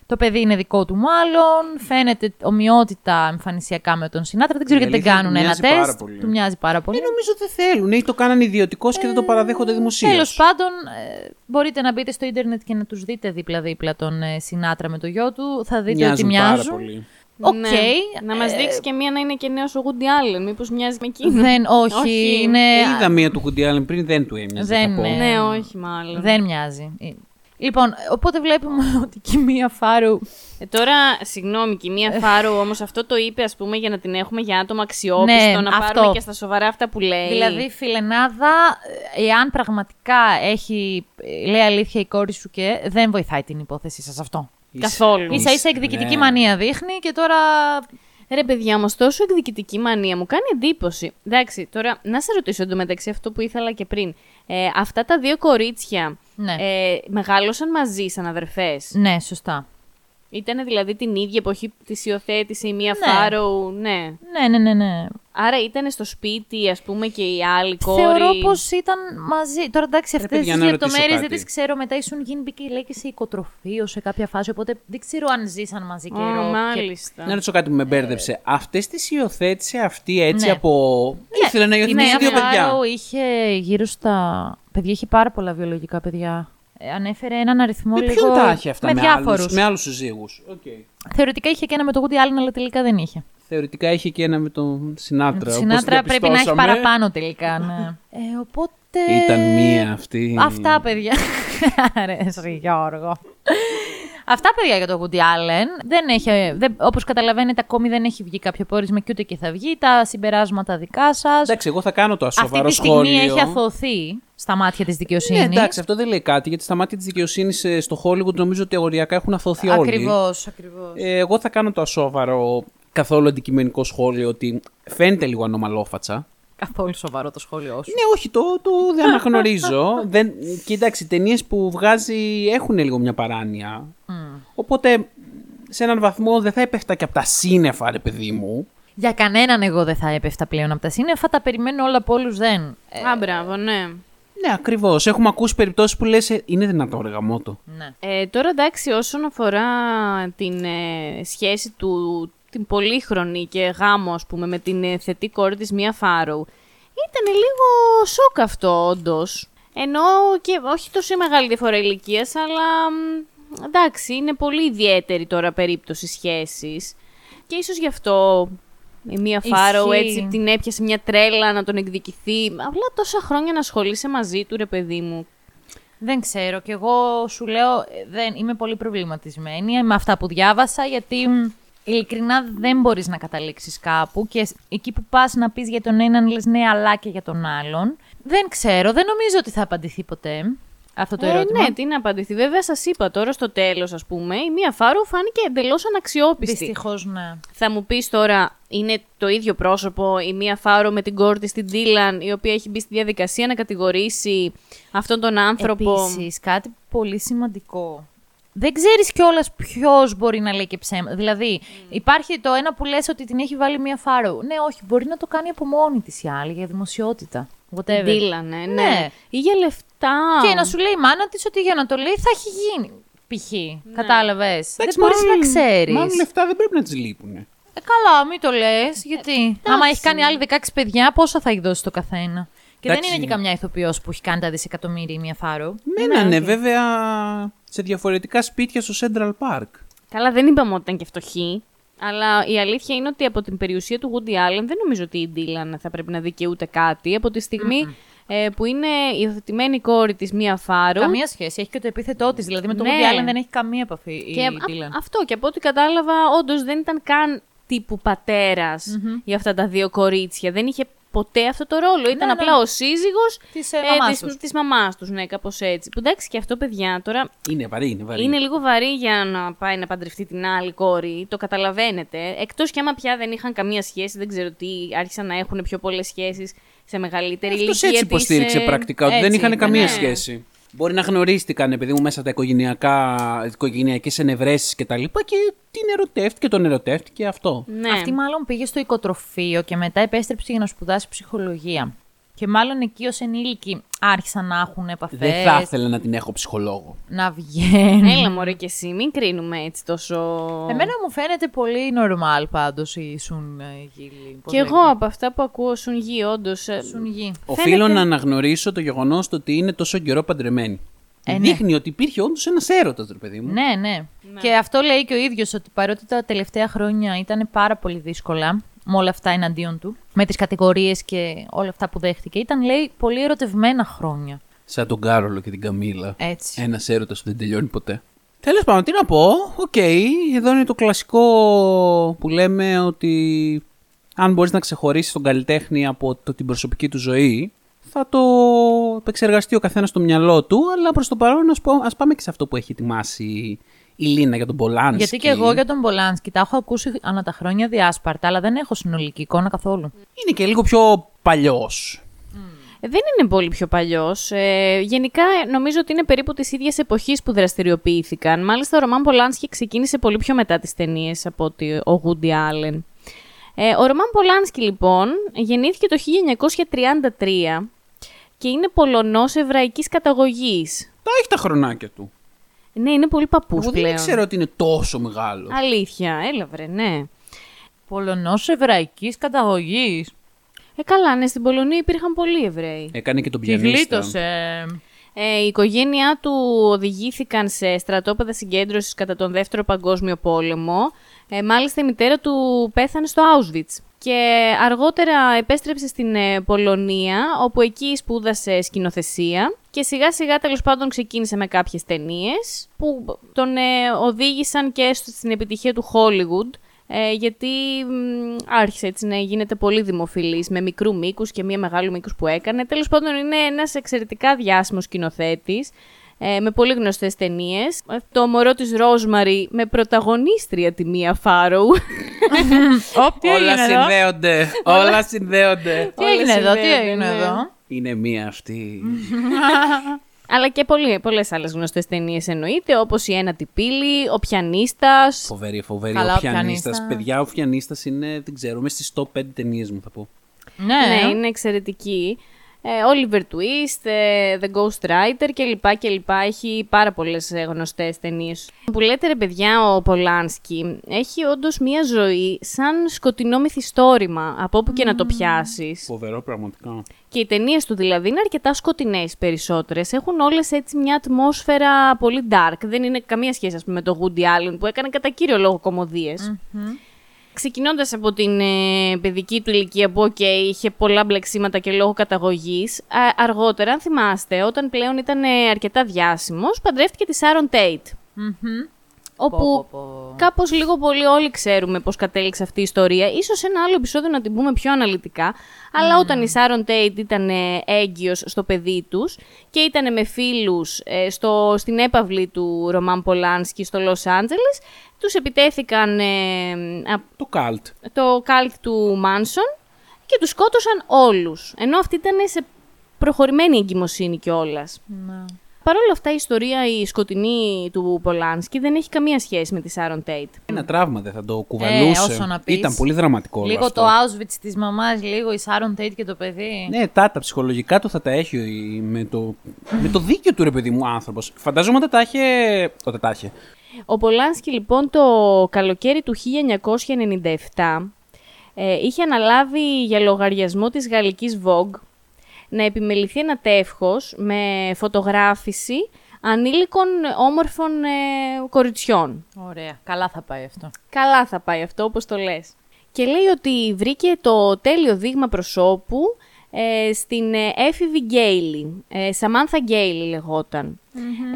Το παιδί είναι δικό του μάλλον. Φαίνεται ομοιότητα εμφανισιακά με τον Σινάτρα. Δεν ξέρω Η γιατί δεν αλήθεια κάνουν του ένα μοιάζει πάρα τεστ. πολύ. Του μοιάζει πάρα πολύ. Ε, νομίζω δεν θέλουν ή το κάνανε ιδιωτικός και δεν το παραδέχονται δημοσίως. Τέλος πάντων, ε, μπορείτε να μπείτε στο ίντερνετ και να τους δείτε δίπλα-δίπλα τον ε, Σινάτρα με το γιο του. Θα δείτε ότι Μοιάζουν πάρα μοιάζουν. πολύ. Οκ. Ναι. Να μας δείξει και μία να είναι και νέος ο Woody Allen. Μήπως μοιάζει με εκείνο. Δεν, όχι, Όχι. είναι. Ε, είδα μία του Woody Allen πριν, δεν του έμοιαζε. Δεν θα πω. είναι. Ναι, όχι μάλλον. Δεν μοιάζει. Ε, Λοιπόν, οπότε βλέπουμε ότι και η Μία Φάρου. Ε, τώρα, συγγνώμη, και η Μία Φάρου όμως αυτό το είπε, ας πούμε, για να την έχουμε για άτομο αξιόπιστο, Ναι, να αυτό. πάρουμε και στα σοβαρά αυτά που λέει. Δηλαδή, φιλενάδα, ε, εάν πραγματικά έχει, ε, λέει αλήθεια η κόρη σου και δεν βοηθάει την υπόθεσή σας αυτό. Καθόλου. Ίσα ίσα εκδικητική Ναι. μανία δείχνει και τώρα. Ρε παιδιά, όμω τόσο εκδικητική μανία μου κάνει εντύπωση. Εντάξει, τώρα να σε ρωτήσω εντωμεταξύ αυτό που ήθελα και πριν. Ε, αυτά τα δύο κορίτσια Ναι. ε, μεγάλωσαν μαζί σαν αδερφές; Ναι, σωστά. Ήταν δηλαδή την ίδια εποχή που της υιοθέτησε η μία Ναι. Φάρο, ναι. Ναι, ναι, ναι, ναι. Άρα ήταν στο σπίτι, ας πούμε, και η άλλη κόρη. Θεωρώ πως ήταν μαζί. Τώρα εντάξει, αυτές παιδιά, τι να ρωτήσω λεπτομέρειε δεν κάτι. τις ξέρω. Μετά η Σουν Γιν μπήκε λέει και σε οικοτροφείο σε κάποια φάση. Οπότε δεν ξέρω αν ζήσαν μαζί Ω, καιρό. και- μάλιστα. Να ρωτήσω κάτι που με μπέρδεψε. Αυτές τις υιοθέτησε αυτή έτσι Ναι. από. Ήθελε να Η υιοθετήσει Νέα δύο παιδιά. Φάρο είχε γύρω στα. Παιδιά, είχε πάρα πολλά βιολογικά παιδιά. Ε, ανέφερε έναν αριθμό Με λίγο. ποιον τα έχει αυτά, με, με, διάφορους. άλλους, με άλλους συζύγους. Okay. Θεωρητικά είχε και ένα με το Woody Allen, αλλά τελικά δεν είχε. Θεωρητικά είχε και ένα με τον Συνάτρα. Τη όπως Συνάτρα πρέπει να έχει διαπιστώσαμε. παραπάνω τελικά. Ναι. ε, οπότε. Ήταν μία αυτή. Αυτά, παιδιά. Αρέσει, Γιώργο. Αυτά, παιδιά, για το Woody Allen. Δεν έχει, δεν, όπως καταλαβαίνετε, ακόμη δεν έχει βγει κάποιο πόρισμα και ούτε και θα βγει. Τα συμπεράσματα δικά σας. Εντάξει, εγώ θα κάνω το Αυτή ασοβαρό τη στιγμή σχόλιο. έχει αθωθεί στα μάτια της δικαιοσύνης. Ναι, εντάξει, αυτό δεν λέει κάτι, γιατί στα μάτια της δικαιοσύνης στο Hollywood νομίζω ότι οριακά έχουν αθωθεί όλοι. Ακριβώς, ακριβώς. Ε, εγώ θα κάνω το ασόβαρο, καθόλου αντικειμενικό σχόλιο, ότι φαίνεται λίγο ανομαλόφατσα. Καθόλου σοβαρό το σχόλιο σου. Ναι, όχι, το, το δεν αναγνωρίζω. δεν, και εντάξει, οι ταινίες που βγάζει έχουν λίγο μια παράνοια. Οπότε σε έναν βαθμό δεν θα έπεφτα και από τα σύννεφα, ρε παιδί μου. Για κανέναν εγώ δεν θα έπεφτα πλέον από τα σύννεφα. Τα περιμένω όλα από όλους δεν. Ε, Α, μπράβο, ναι. Ναι, ακριβώς. Έχουμε ακούσει περιπτώσεις που λες: Είναι δυνατό, ρε γαμότο. ναι. Ε, τώρα εντάξει, όσον αφορά την ε, σχέση του, την πολύχρονη και γάμο, ας πούμε, με την ε, θετή κόρη της Μία Φάρο, ήταν λίγο σοκ αυτό, όντως. Ενώ και όχι τόσο μεγάλη διαφορά ηλικίας, αλλά μ, εντάξει, είναι πολύ ιδιαίτερη τώρα περίπτωση σχέσης. Και ίσως γι' αυτό η Μία Φάρο Ισχύει. έτσι την έπιασε μια τρέλα να τον εκδικηθεί. Απλά τόσα χρόνια να ασχολείσαι μαζί του, ρε παιδί μου. Δεν ξέρω. Και εγώ σου λέω, ε, δεν, είμαι πολύ προβληματισμένη με αυτά που διάβασα, γιατί μ, ειλικρινά δεν μπορείς να καταλήξεις κάπου και σ- εκεί που πας να πεις για τον έναν λες ναι, αλλά και για τον άλλον. Δεν ξέρω, δεν νομίζω ότι θα απαντηθεί ποτέ αυτό το Ε, ερώτημα. ναι, τι να απαντηθεί. Βέβαια, σας είπα τώρα στο τέλος, ας πούμε, η Μία Φάρο φάνηκε εντελώς αναξιόπιστη. Δυστυχώς ναι. Θα μου πεις τώρα, είναι το ίδιο πρόσωπο η Μία Φάρο με την κόρη της, την Ντίλαν, η οποία έχει μπει στη διαδικασία να κατηγορήσει αυτόν τον άνθρωπο; Επίσης, κάτι πολύ σημαντικό. Δεν ξέρεις κιόλας ποιος μπορεί να λέει και ψέμα. Δηλαδή, υπάρχει το ένα που λες ότι την έχει βάλει μία φάρο. Ναι, όχι, μπορεί να το κάνει από μόνη της η άλλη για δημοσιότητα. Whatever. Ντίλαν, ναι, ναι. Ναι. Ή για λεφτά. Και να σου λέει η μάνα της ότι για να το λέει θα έχει γίνει. Π.χ. Ναι. Κατάλαβες. Δεν Εντάξει, μπορεί μάλλον- να ξέρεις. Μάλλον λεφτά δεν πρέπει να τι λείπουν. Ε, καλά, μην το λες. Γιατί. Άμα έχει κάνει άλλοι 16 παιδιά, πόσα θα έχει δώσει το καθένα; Και Εντάξει. δεν είναι και καμιά ηθοποιός που έχει κάνει τα δισεκατομμύρια η μία φάρο. Μένανε βέβαια σε διαφορετικά σπίτια στο Central Park. Καλά, δεν είπαμε ότι ήταν και φτωχή. Αλλά η αλήθεια είναι ότι από την περιουσία του Woody Allen δεν νομίζω ότι η Ντίλαν θα πρέπει να δικαιούται κάτι. Από τη στιγμη ε, που είναι υιοθετημένη η κόρη της Μία Φάρο. Καμία σχέση. Έχει και το επίθετό της. Δηλαδή με τον Ναι. Woody Allen δεν έχει καμία επαφή Και η α- Dylan. αυτό και από ό,τι κατάλαβα, όντως δεν ήταν καν τύπου πατέρας για αυτά τα δύο κορίτσια. Δεν είχε ποτέ αυτό το ρόλο. Ήταν ναι. απλά ο σύζυγος Της, ε, μαμάς της, τους. της μαμάς τους. Ναι, κάπως έτσι. Που εντάξει και αυτό, παιδιά, τώρα Είναι βαρύ, είναι βαρύ. είναι λίγο βαρύ για να πάει να παντρευτεί την άλλη κόρη. Το καταλαβαίνετε. Εκτός και άμα πια δεν είχαν καμία σχέση, δεν ξέρω τι, άρχισαν να έχουν πιο πολλές σχέσεις σε μεγαλύτερη Αυτός ηλικία. έτσι της, υποστήριξε ε, πρακτικά, ότι δεν έτσι είχαν είπε, καμία ναι. σχέση. Μπορεί να γνωρίστηκαν, επειδή μου μέσα τα οικογενειακά, οικογενειακές ενευρέσεις και τα λοιπά και την ερωτεύτηκε, τον ερωτεύτηκε αυτό. Ναι. Αυτή μάλλον πήγε στο οικοτροφείο και μετά επέστρεψε για να σπουδάσει ψυχολογία. Και μάλλον εκεί ως ενήλικοι άρχισαν να έχουν επαφές. Δεν θα ήθελα να την έχω ψυχολόγο. Να βγαίνουν. Έλα μωρέ και εσύ, μην κρίνουμε έτσι τόσο... Εμένα μου φαίνεται πολύ normal πάντως η Σουν ε, Γίλη. Πώς Και εγώ λέγεται. από αυτά που ακούω Σουν Γη, όντως... ε, Σουν Γη. Οφείλω Φαίνεται- να αναγνωρίσω το γεγονός ότι είναι τόσο καιρό παντρεμένη. Ε, ναι. Δείχνει ότι υπήρχε όντως ένας έρωτας, ρε παιδί μου. Ναι, ναι, Και αυτό λέει και ο ίδιος ότι παρότι τα τελευταία χρόνια ήταν πάρα πολύ δύσκολα με όλα αυτά εναντίον του, με τις κατηγορίες και όλα αυτά που δέχτηκε, ήταν λέει πολύ ερωτευμένα χρόνια. Σαν τον Κάρολο και την Καμίλα. Έτσι. Ένας έρωτας που δεν τελειώνει ποτέ. Τέλος πάντων, τι να πω. Οκ, εδώ είναι το κλασικό που λέμε ότι αν μπορείς να ξεχωρίσεις τον καλλιτέχνη από το, την προσωπική του ζωή, θα το επεξεργαστεί ο καθένας στο μυαλό του. Αλλά προς το παρόν, ας, πω, ας πάμε και σε αυτό που έχει ετοιμάσει η Λίνα για τον Πολάνσκι. Γιατί και εγώ για τον Πολάνσκι τα έχω ακούσει ανά τα χρόνια διάσπαρτα, αλλά δεν έχω συνολική εικόνα καθόλου. Είναι και λίγο πιο παλιός. Δεν είναι πολύ πιο παλιός. Ε, γενικά νομίζω ότι είναι περίπου της ίδιας εποχής που δραστηριοποιήθηκαν. Μάλιστα, ο Ρωμάν Πολάνσκι ξεκίνησε πολύ πιο μετά τις ταινίες από ότι ο Γούντι Άλεν. Ε, ο Ρωμάν Πολάνσκι, λοιπόν, γεννήθηκε το 1933 και είναι Πολωνός εβραϊκής καταγωγής. Τα έχει τα χρονάκια του. Ναι, είναι πολύ παππούς Εγώ δεν πλέον. ήξερα ότι είναι τόσο μεγάλος. Αλήθεια, έλα βρε, ναι. Πολωνός εβραϊκής καταγωγής. Ε, καλά, ναι, στην Πολωνία υπήρχαν πολλοί Εβραίοι. Έκανε και τον Τη πιανίστα. γλίτωσε. Ε, η οικογένειά του οδηγήθηκαν σε στρατόπεδα συγκέντρωσης κατά τον Δεύτερο Παγκόσμιο Πόλεμο. Ε, μάλιστα η μητέρα του πέθανε στο Auschwitz. Και αργότερα επέστρεψε στην ε, Πολωνία, όπου εκεί σπούδασε σκηνοθεσία. Και σιγά σιγά τέλος πάντων ξεκίνησε με κάποιες ταινίες που τον ε, οδήγησαν και στο- στην επιτυχία του Hollywood. Ε, γιατί μ, άρχισε έτσι να γίνεται πολύ δημοφιλής με μικρού μήκους και μία μεγάλου μήκους που έκανε. Τέλος πάντων είναι ένας εξαιρετικά διάσημος σκηνοθέτης ε, με πολύ γνωστές ταινίες. Ε, Το μωρό της Ρόσμαρι με πρωταγωνίστρια τη Μία Φάροου. Ωπ, τι Όλα έγινε εδώ; συνδέονται. Όλα συνδέονται. Τι έγινε εδώ, τι συνδέονται, έγινε ναι. εδώ; Είναι μία αυτή. Αλλά και πολλοί, πολλές άλλες γνωστές ταινίες εννοείται, όπως η Ένατη Πύλη, ο Πιανίστας. Φοβερή, φοβερή. Καλά, ο ο πιανίστας. πιανίστας. Παιδιά, ο πιανίστας είναι, δεν ξέρω, είμαι στις top 5 ταινίες μου θα πω. Ναι, Ναι, είναι εξαιρετική. Ε, Oliver Twist, ε, The Ghost Rider κλπ. κλπ. Έχει πάρα πολλές ε, γνωστές ταινίες. Που λέτε ρε παιδιά ο Πολάνσκι έχει όντως μία ζωή σαν σκοτεινό μυθιστόρημα από όπου και να το πιάσεις. Φοβερό, πραγματικά. Και οι ταινίες του δηλαδή είναι αρκετά σκοτεινές περισσότερες. Έχουν όλες έτσι μια ατμόσφαιρα πολύ dark. Δεν είναι καμία σχέση, ας πούμε, με το Woody Allen που έκανε κατά κύριο λόγο κομμωδίες. Ξεκινώντας από την ε, παιδική του ηλικία που, οκ, είχε πολλά μπλεξίματα και λόγω καταγωγής, αργότερα, αν θυμάστε, όταν πλέον ήταν ε, αρκετά διάσημος, παντρεύτηκε τη Σάρον Τέιτ. Όπου Πω, πω, πω. κάπως λίγο πολύ όλοι ξέρουμε πώς κατέληξε αυτή η ιστορία. Ίσως σε ένα άλλο επεισόδιο να την πούμε πιο αναλυτικά. Αλλά όταν η Σάρον Τέιτ ήταν ε, έγκυος στο παιδί τους και ήταν με φίλους ε, στο, στην έπαυλη του Ρωμάν Πολάνσκι στο Λος Άντζελες, τους επιτέθηκαν ε, α- Το καλτ. το καλτ του Μάνσον και τους σκότωσαν όλους. Ενώ αυτή ήταν σε προχωρημένη εγκυμοσύνη κιόλας. Ναι. Παρ' όλα αυτά η ιστορία η σκοτεινή του Πολάνσκι δεν έχει καμία σχέση με τη Σάρον Τέιτ. Ένα τραύμα δεν θα το κουβαλούσε. όσο να πεις. Ήταν πολύ δραματικό όλο Λίγο αυτό. το Auschwitz της μαμάς, λίγο η Sharon Tate και το παιδί. Ναι, τα, τα ψυχολογικά του θα τα έχει η- με το, με το δίκιο του ρε παιδί μου άνθρωπος. Φαντάζομαι ότι τα είχε. Όταν τα είχε. Ο Πολάνσκι λοιπόν το καλοκαίρι του 1997 ε, είχε αναλάβει για λογαριασμό της γαλλικής Vogue να επιμεληθεί ένα τεύχος με φωτογράφηση ανήλικων όμορφων ε, κοριτσιών. Ωραία, καλά θα πάει αυτό. Καλά θα πάει αυτό, όπως το λες. Και λέει ότι βρήκε το τέλειο δείγμα προσώπου ε, στην ε, έφηβη Γκέιλι. Ε, Σαμάνθα Γκέιλι λεγόταν.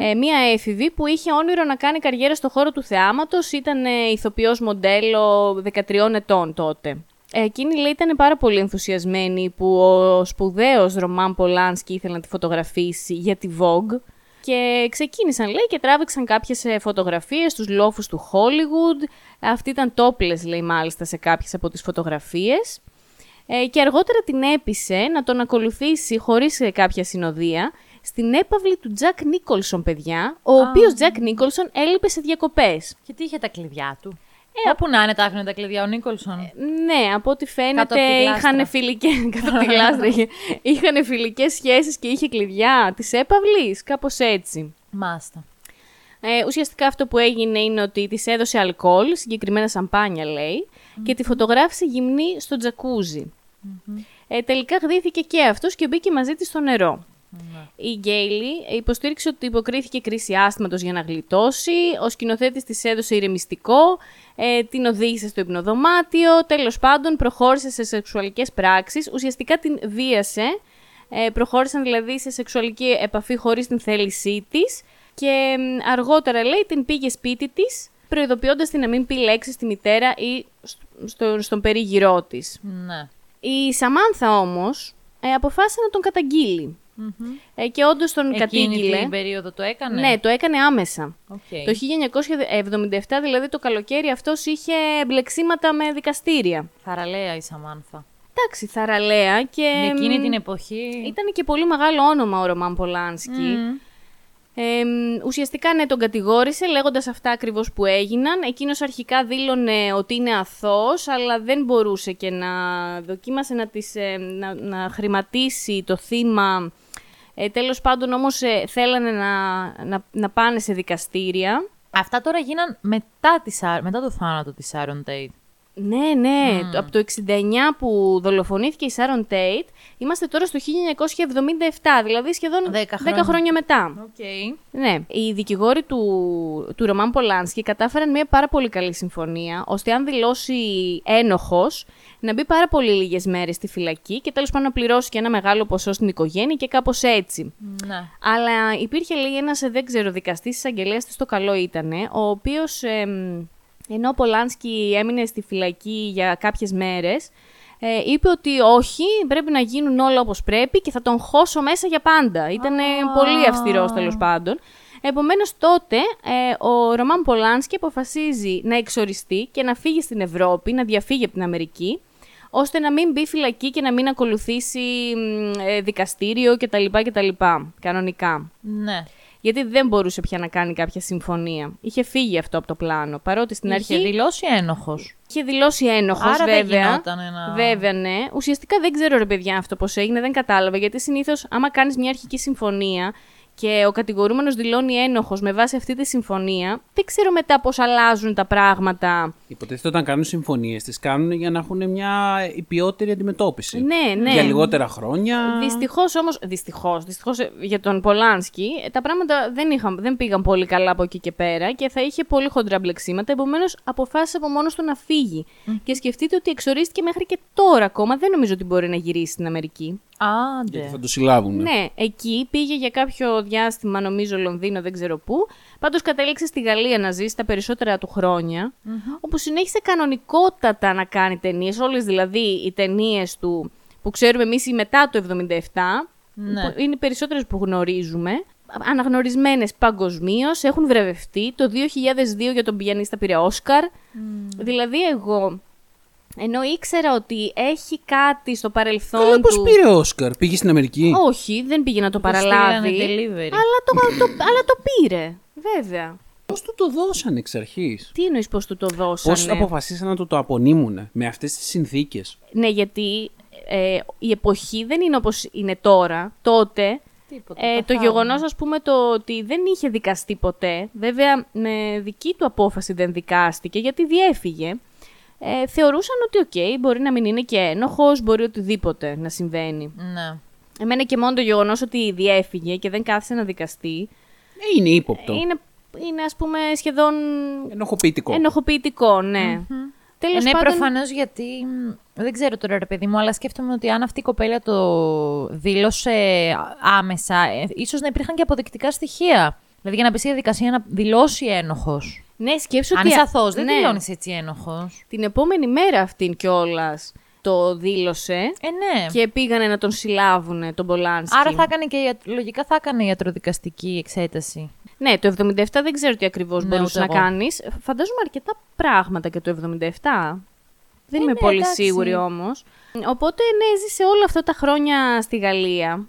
Ε, μία έφηβη που είχε όνειρο να κάνει καριέρα στο χώρο του θεάματος, ήταν ε, ηθοποιός μοντέλο 13 ετών τότε. Ε, Εκείνη λέει ήταν πάρα πολύ ενθουσιασμένη που ο σπουδαίος Ρωμάν Πολάνσκι ήθελε να τη φωτογραφίσει για τη Vogue και ξεκίνησαν λέει και τράβηξαν κάποιες ε, φωτογραφίες στους λόφους του Hollywood. Αυτή ήταν topless λέει μάλιστα σε κάποιες από τις φωτογραφίες. Ε, και αργότερα την έπεισε να τον ακολουθήσει χωρίς ε, κάποια συνοδεία στην έπαυλη του Τζακ Νίκολσον, παιδιά, ο οποίος Τζακ Νίκολσον έλειπε σε διακοπές. Και τι είχε τα κλειδιά του; Ε, Όπου να είναι τα άφηνε τα κλειδιά ο Νίκολσον. Ναι, από ό,τι Κάτω φαίνεται από τη γλάστρα. είχαν φιλικές, κάτω από τη γλάστρα είχε. είχαν φιλικές σχέσεις και είχε κλειδιά της έπαυλης, κάπως έτσι. Μάστα. Ε, ουσιαστικά αυτό που έγινε είναι ότι της έδωσε αλκοόλ, συγκεκριμένα σαμπάνια λέει, και τη φωτογράφησε γυμνή στο τζακουζι Ε, τελικά γδύθηκε και αυτός και μπήκε μαζί της στο νερό. Η Γκέιλι υποστήριξε ότι υποκρίθηκε κρίση άσθηματος για να γλιτώσει. Ο σκηνοθέτης της έδωσε ηρεμιστικό, ε, την οδήγησε στο υπνοδωμάτιο. Τέλος πάντων, προχώρησε σε σεξουαλικές πράξεις. Ουσιαστικά την βίασε. Ε, προχώρησαν δηλαδή σε σεξουαλική επαφή χωρίς την θέλησή της. Και μ, αργότερα, λέει, την πήγε σπίτι της, προειδοποιώντας την να μην πει λέξη στη μητέρα ή στο- στο- στον περίγυρό της. Ναι. Η Σαμάνθα όμως ε, αποφάσισε να τον καταγγείλει. Ε, και όντως τον Εκείνη κατήγγειλε. την περίοδο το έκανε; Ναι, το έκανε άμεσα. Οκ. Το 1977, δηλαδή το καλοκαίρι, αυτός είχε μπλεξίματα με δικαστήρια. Θαραλέα η Σαμάνθα. εντάξει, θαραλέα και... Για εκείνη μ, την εποχή. Ήταν και πολύ μεγάλο όνομα ο Ρωμάν Πολάνσκι. Ε, μ, ουσιαστικά ναι, τον κατηγόρησε λέγοντας αυτά ακριβώς που έγιναν. Εκείνος αρχικά δήλωνε ότι είναι αθώος, αλλά δεν μπορούσε και να δοκίμασε να, τις, ε, να, να χρηματίσει το θύμα. Ε, τέλος πάντων όμως ε, θέλανε να, να, να πάνε σε δικαστήρια. Αυτά τώρα γίναν μετά, τη, Σά- μετά το θάνατο της Sharon Tate. Ναι, ναι. Το- Από το 69 που δολοφονήθηκε η Sharon Tate, είμαστε τώρα στο 1977, δηλαδή σχεδόν 10 Δέκα χρόνια. χρόνια μετά. Οκ. Ναι, οι δικηγόροι του, του Ρωμάν Πολάνσκι κατάφεραν μια πάρα πολύ καλή συμφωνία, ώστε αν δηλώσει ένοχος, να μπει πάρα πολύ λίγες μέρες στη φυλακή και τέλος πάντων να πληρώσει και ένα μεγάλο ποσό στην οικογένεια και κάπως έτσι. Ναι. Αλλά υπήρχε λέει ένας, ε, δεν ξέρω, δικαστής εισαγγελέας της το καλό ήτανε, ο οποίος, εμ, ενώ ο Πολάνσκι έμεινε στη φυλακή για κάποιες μέρες, ε, είπε ότι όχι, πρέπει να γίνουν όλα όπως πρέπει και θα τον χώσω μέσα για πάντα. Ήταν πολύ αυστηρός τέλος πάντων. Επομένως τότε ε, ο Ρωμάν Πολάνσκι αποφασίζει να εξοριστεί και να φύγει στην Ευρώπη, να διαφύγει από την Αμερική, ώστε να μην μπει φυλακή και να μην ακολουθήσει μ, ε, δικαστήριο κτλ. κτλ. Κανονικά. Ναι. Γιατί δεν μπορούσε πια να κάνει κάποια συμφωνία. Είχε φύγει αυτό από το πλάνο. Παρότι στην Είχε αρχή δηλώσει ένοχος. είχε δηλώσει ένοχος, Άρα δεν βέβαια. γινότανε να- Βέβαια, ναι. Ουσιαστικά δεν ξέρω, ρε παιδιά, αυτό πώς έγινε, δεν κατάλαβα. Γιατί συνήθως, άμα κάνεις μια αρχική συμφωνία και ο κατηγορούμενος δηλώνει ένοχος με βάση αυτή τη συμφωνία, δεν ξέρω μετά πώς αλλάζουν τα πράγματα. Υποτίθεται όταν κάνουν συμφωνίες, τις κάνουν για να έχουν μια ποιότερη αντιμετώπιση. Ναι, ναι. Για λιγότερα χρόνια. Δυστυχώς όμως. Δυστυχώς δυστυχώς, ε, για τον Πολάνσκι, ε, τα πράγματα δεν, είχαν, δεν πήγαν πολύ καλά από εκεί και πέρα και θα είχε πολύ χοντρά μπλεξίματα. Επομένως, αποφάσισε από μόνος του να φύγει. Και σκεφτείτε ότι εξορίστηκε μέχρι και τώρα ακόμα. Δεν νομίζω ότι μπορεί να γυρίσει στην Αμερική. Άντε. Γιατί θα το συλλάβουν. Ναι, εκεί πήγε για κάποιο διάστημα, νομίζω Λονδίνο, δεν ξέρω πού. Πάντως κατέληξε στη Γαλλία να ζήσει τα περισσότερα του χρόνια, όπου συνέχισε κανονικότατα να κάνει ταινίες. Όλες δηλαδή οι ταινίες του που ξέρουμε εμείς ή μετά το 77, Ναι. που είναι οι περισσότερες που γνωρίζουμε. Αναγνωρισμένες παγκοσμίως, έχουν βρεβευτεί. Το 2002 για τον πιανίστα πήρε Όσκαρ. Δηλαδή, εγώ ενώ ήξερα ότι έχει κάτι στο παρελθόν Καλά, του. πώ πήρε Όσκαρ, πήγε στην Αμερική. Όχι, δεν πήγε να το Του στείλανε παραλάβει. delivery. Αλλά το, το, αλλά το πήρε. Βέβαια. Πώς του το δώσαν εξ αρχής; Τι εννοείς πώς του το Πώς δώσανε. αποφασίσαν να του το απονείμουν με αυτές τις συνθήκες; Ναι, γιατί ε, η εποχή δεν είναι όπως είναι τώρα. Τότε Τίποτα, ε, το καθόλου. γεγονός, ας πούμε, το ότι δεν είχε δικαστεί ποτέ, βέβαια με δική του απόφαση δεν δικάστηκε γιατί διέφυγε, ε, θεωρούσαν ότι οκ, μπορεί να μην είναι και ένοχος, μπορεί οτιδήποτε να συμβαίνει. Ναι. Εμένα και μόνο το γεγονός ότι διέφυγε και δεν κάθισε να δικαστεί, Ε, είναι ύποπτο. είναι, είναι ας πούμε σχεδόν Ενοχοποιητικό. ενοχοποιητικό, ναι. Τέλος ναι, πάντων, προφανώς γιατί. μ, Δεν ξέρω τώρα, ρε παιδί μου, αλλά σκέφτομαι ότι αν αυτή η κοπέλα το δήλωσε άμεσα, ε, ίσως να υπήρχαν και αποδεικτικά στοιχεία. Δηλαδή για να πεις στη διαδικασία να δηλώσει ένοχος. ναι, σκέψου Αν ότι... είσαι αθώος, δεν ναι, δηλώνεις έτσι ένοχος. Την επόμενη μέρα αυτήν κιόλας το δήλωσε Ε, ναι. και πήγανε να τον συλλάβουν τον Πολάνσκι. Άρα θα έκανε και, ιατ- λογικά θα έκανε ιατροδικαστική εξέταση. Ναι, το 77 δεν ξέρω τι ακριβώς Ναι, μπορούσες να ούτε εγώ. κάνεις. Φαντάζομαι αρκετά πράγματα και το 77. Δεν είμαι ναι, πολύ εντάξει. σίγουρη όμως. Οπότε ναι, έζησε όλα αυτά τα χρόνια στη Γαλλία.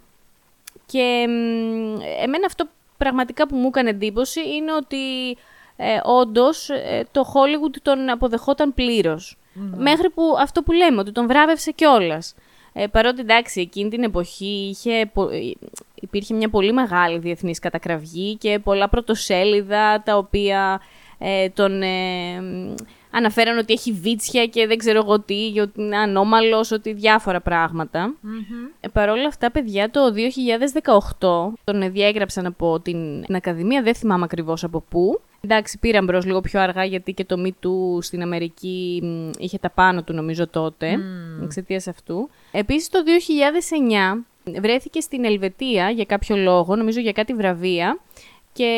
Και μ, εμένα αυτό πραγματικά που μου έκανε εντύπωση είναι ότι ε, όντως ε, το Hollywood τον αποδεχόταν πλήρως. Μέχρι που αυτό που λέμε, ότι τον βράβευσε κιόλας. Ε, παρότι εντάξει, εκείνη την εποχή είχε, πο- ε, υπήρχε μια πολύ μεγάλη διεθνής κατακραυγή και πολλά πρωτοσέλιδα τα οποία ε, τον ε, μ, αναφέραν ότι έχει βίτσια και δεν ξέρω εγώ τι, για ότι είναι ανώμαλος, ότι διάφορα πράγματα. Ε, Παρ' όλα αυτά, παιδιά, το 2018 τον διέγραψαν από την, την Ακαδημία, δεν θυμάμαι ακριβώς από πού. Εντάξει, πήραν μπρος λίγο πιο αργά γιατί και το Me Too στην Αμερική μ, είχε τα πάνω του νομίζω τότε, εξαιτίας αυτού. Επίσης το 2009 βρέθηκε στην Ελβετία για κάποιο λόγο, νομίζω για κάτι βραβεία, και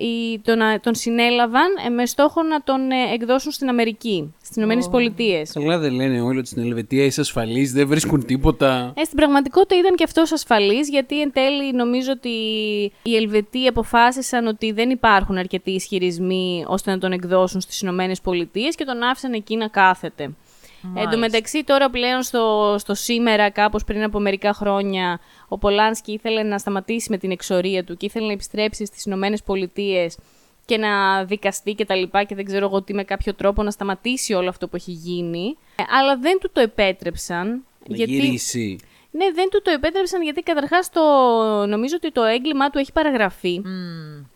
οι, τον, α- τον συνέλαβαν ε, με στόχο να τον ε, εκδώσουν στην Αμερική, στις Ηνωμένες Πολιτείες. Καλά δεν λένε όλοι ότι στην Ελβετία είσαι ασφαλής, δεν βρίσκουν τίποτα. Ε, στην πραγματικότητα ήταν και αυτός ασφαλής, γιατί εν τέλει νομίζω ότι οι Ελβετοί αποφάσισαν ότι δεν υπάρχουν αρκετοί ισχυρισμοί ώστε να τον εκδώσουν στις Ηνωμένες Πολιτείες και τον άφησαν εκεί να κάθεται. Εν τω μεταξύ τώρα πλέον στο, στο σήμερα, κάπως πριν από μερικά χρόνια, ο Πολάνσκι ήθελε να σταματήσει με την εξορία του και ήθελε να επιστρέψει στις Ηνωμένες Πολιτείες και να δικαστεί και τα λοιπά και δεν ξέρω εγώ τι με κάποιο τρόπο να σταματήσει όλο αυτό που έχει γίνει. Ε, Αλλά δεν του το επέτρεψαν. Να γιατί... γυρίσει. Ναι, δεν του το επέτρεψαν γιατί καταρχάς το... νομίζω ότι το έγκλημά του έχει παραγραφεί.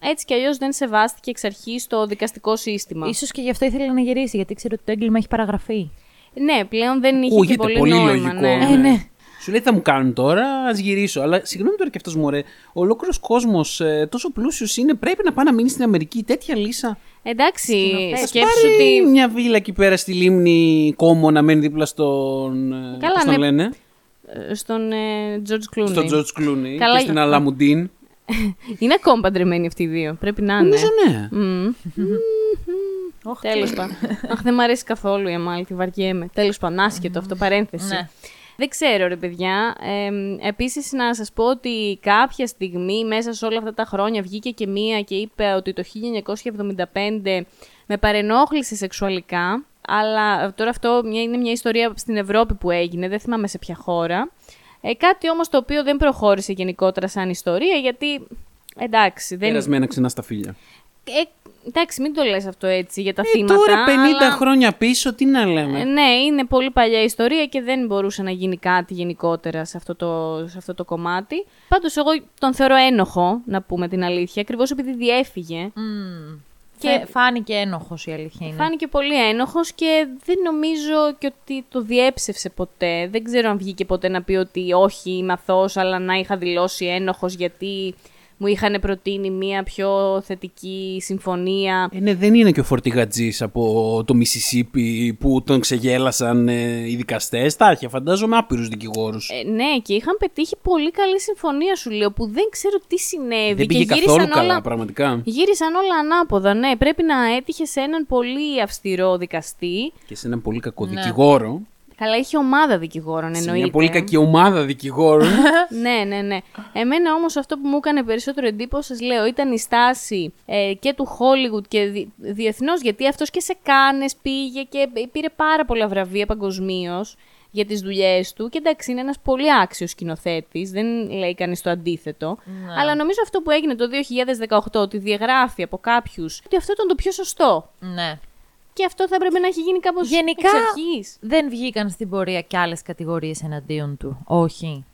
Έτσι κι αλλιώς δεν σεβάστηκε εξ αρχής το δικαστικό σύστημα. Ίσως και γι' αυτό ήθελε να γυρίσει, γιατί ξέρω ότι το έγκλημα έχει παραγραφεί. Ναι, πλέον δεν είχε και Ακούγεται πολύ, πολύ, νόημα. λογικό. ναι. Ε, ναι. Σου λέει τι θα μου κάνουν τώρα, ας γυρίσω. Αλλά συγγνώμη τώρα και αυτός μου, ρε. Ο ολόκληρος κόσμος τόσο πλούσιος είναι, πρέπει να πάει να μείνει στην Αμερική. Τέτοια λύσα. Εντάξει, Σκηνοθέτης. σκέψου Πάρει ότι μια βίλα εκεί πέρα στη λίμνη Κόμο να μένει δίπλα στον. ε, Καλά, πώς τον ναι. λένε; ε, στον ε, George Clooney. Στον George Clooney Καλά, και στην ε, Αλαμουντίν. Είναι ακόμα παντρεμένοι αυτοί οι δύο. Πρέπει να είναι. Νομίζω ναι. Μμμ. Τέλος πάντων. Αχ, δεν μ' αρέσει καθόλου η Αμάλ, τη βαριέμαι. Τέλος πάντων, άσχετο αυτό, παρένθεση. Ναι. Δεν ξέρω, ρε παιδιά. Ε, Επίσης, να σας πω ότι κάποια στιγμή μέσα σε όλα αυτά τα χρόνια βγήκε και μία και είπε ότι το 1975 με παρενόχλησε σεξουαλικά. Αλλά τώρα αυτό μια- είναι μια ιστορία στην Ευρώπη που έγινε, δεν θυμάμαι σε ποια χώρα. Ε, κάτι όμως το οποίο δεν προχώρησε γενικότερα σαν ιστορία, γιατί εντάξει, δεν... Περασμένα ξανά στα φίλια. Ε, εντάξει, μην το λες αυτό έτσι για τα Ε, θύματα. τώρα 50 αλλά- χρόνια πίσω, τι να λέμε. Ε, Ναι, είναι πολύ παλιά ιστορία και δεν μπορούσε να γίνει κάτι γενικότερα σε αυτό το, σε αυτό το κομμάτι. Πάντως εγώ τον θεωρώ ένοχο, να πούμε την αλήθεια, ακριβώς επειδή διέφυγε. Και Και- φάνηκε ένοχος η αλήθεια είναι. Φάνηκε πολύ ένοχος και δεν νομίζω και ότι το διέψευσε ποτέ. Δεν ξέρω αν βγήκε ποτέ να πει ότι όχι είμαι αθώος, αλλά να είχα δηλώσει ένοχος γιατί μου είχαν προτείνει μια πιο θετική συμφωνία. Ε, ναι, δεν είναι και ο φορτηγατζής από το Μισισίπι που τον ξεγέλασαν ε, οι δικαστές. Τα είχε, φαντάζομαι, άπειρους δικηγόρους. Ε, ναι, και είχαν πετύχει πολύ καλή συμφωνία, σου λέω, που δεν ξέρω τι συνέβη. δεν και πήγε γύρισαν καθόλου καλά, όλα, πραγματικά. Γύρισαν όλα ανάποδα, ναι. Πρέπει να έτυχε σε έναν πολύ αυστηρό δικαστή. Και σε έναν πολύ κακό δικηγόρο. Καλά, είχε ομάδα δικηγόρων, Σε εννοείται. μια πολύ κακή ομάδα δικηγόρων. ναι, ναι, ναι. Εμένα όμως αυτό που μου έκανε περισσότερο εντύπωση, σας λέω, ήταν η στάση ε, και του Hollywood και δι, διεθνώς, γιατί αυτός και σε Κάνες πήγε και πήρε πάρα πολλά βραβεία παγκοσμίως για τις δουλειές του και εντάξει είναι ένας πολύ άξιος σκηνοθέτης, δεν λέει κανείς το αντίθετο. Αλλά νομίζω αυτό που έγινε το 2018, ότι διαγράφει από κάποιους ότι αυτό ήταν το πιο σωστό. Ναι. Και αυτό θα έπρεπε να έχει γίνει κάπως Γενικά εξ αρχής. δεν βγήκαν στην πορεία κι άλλες κατηγορίες εναντίον του. Όχι.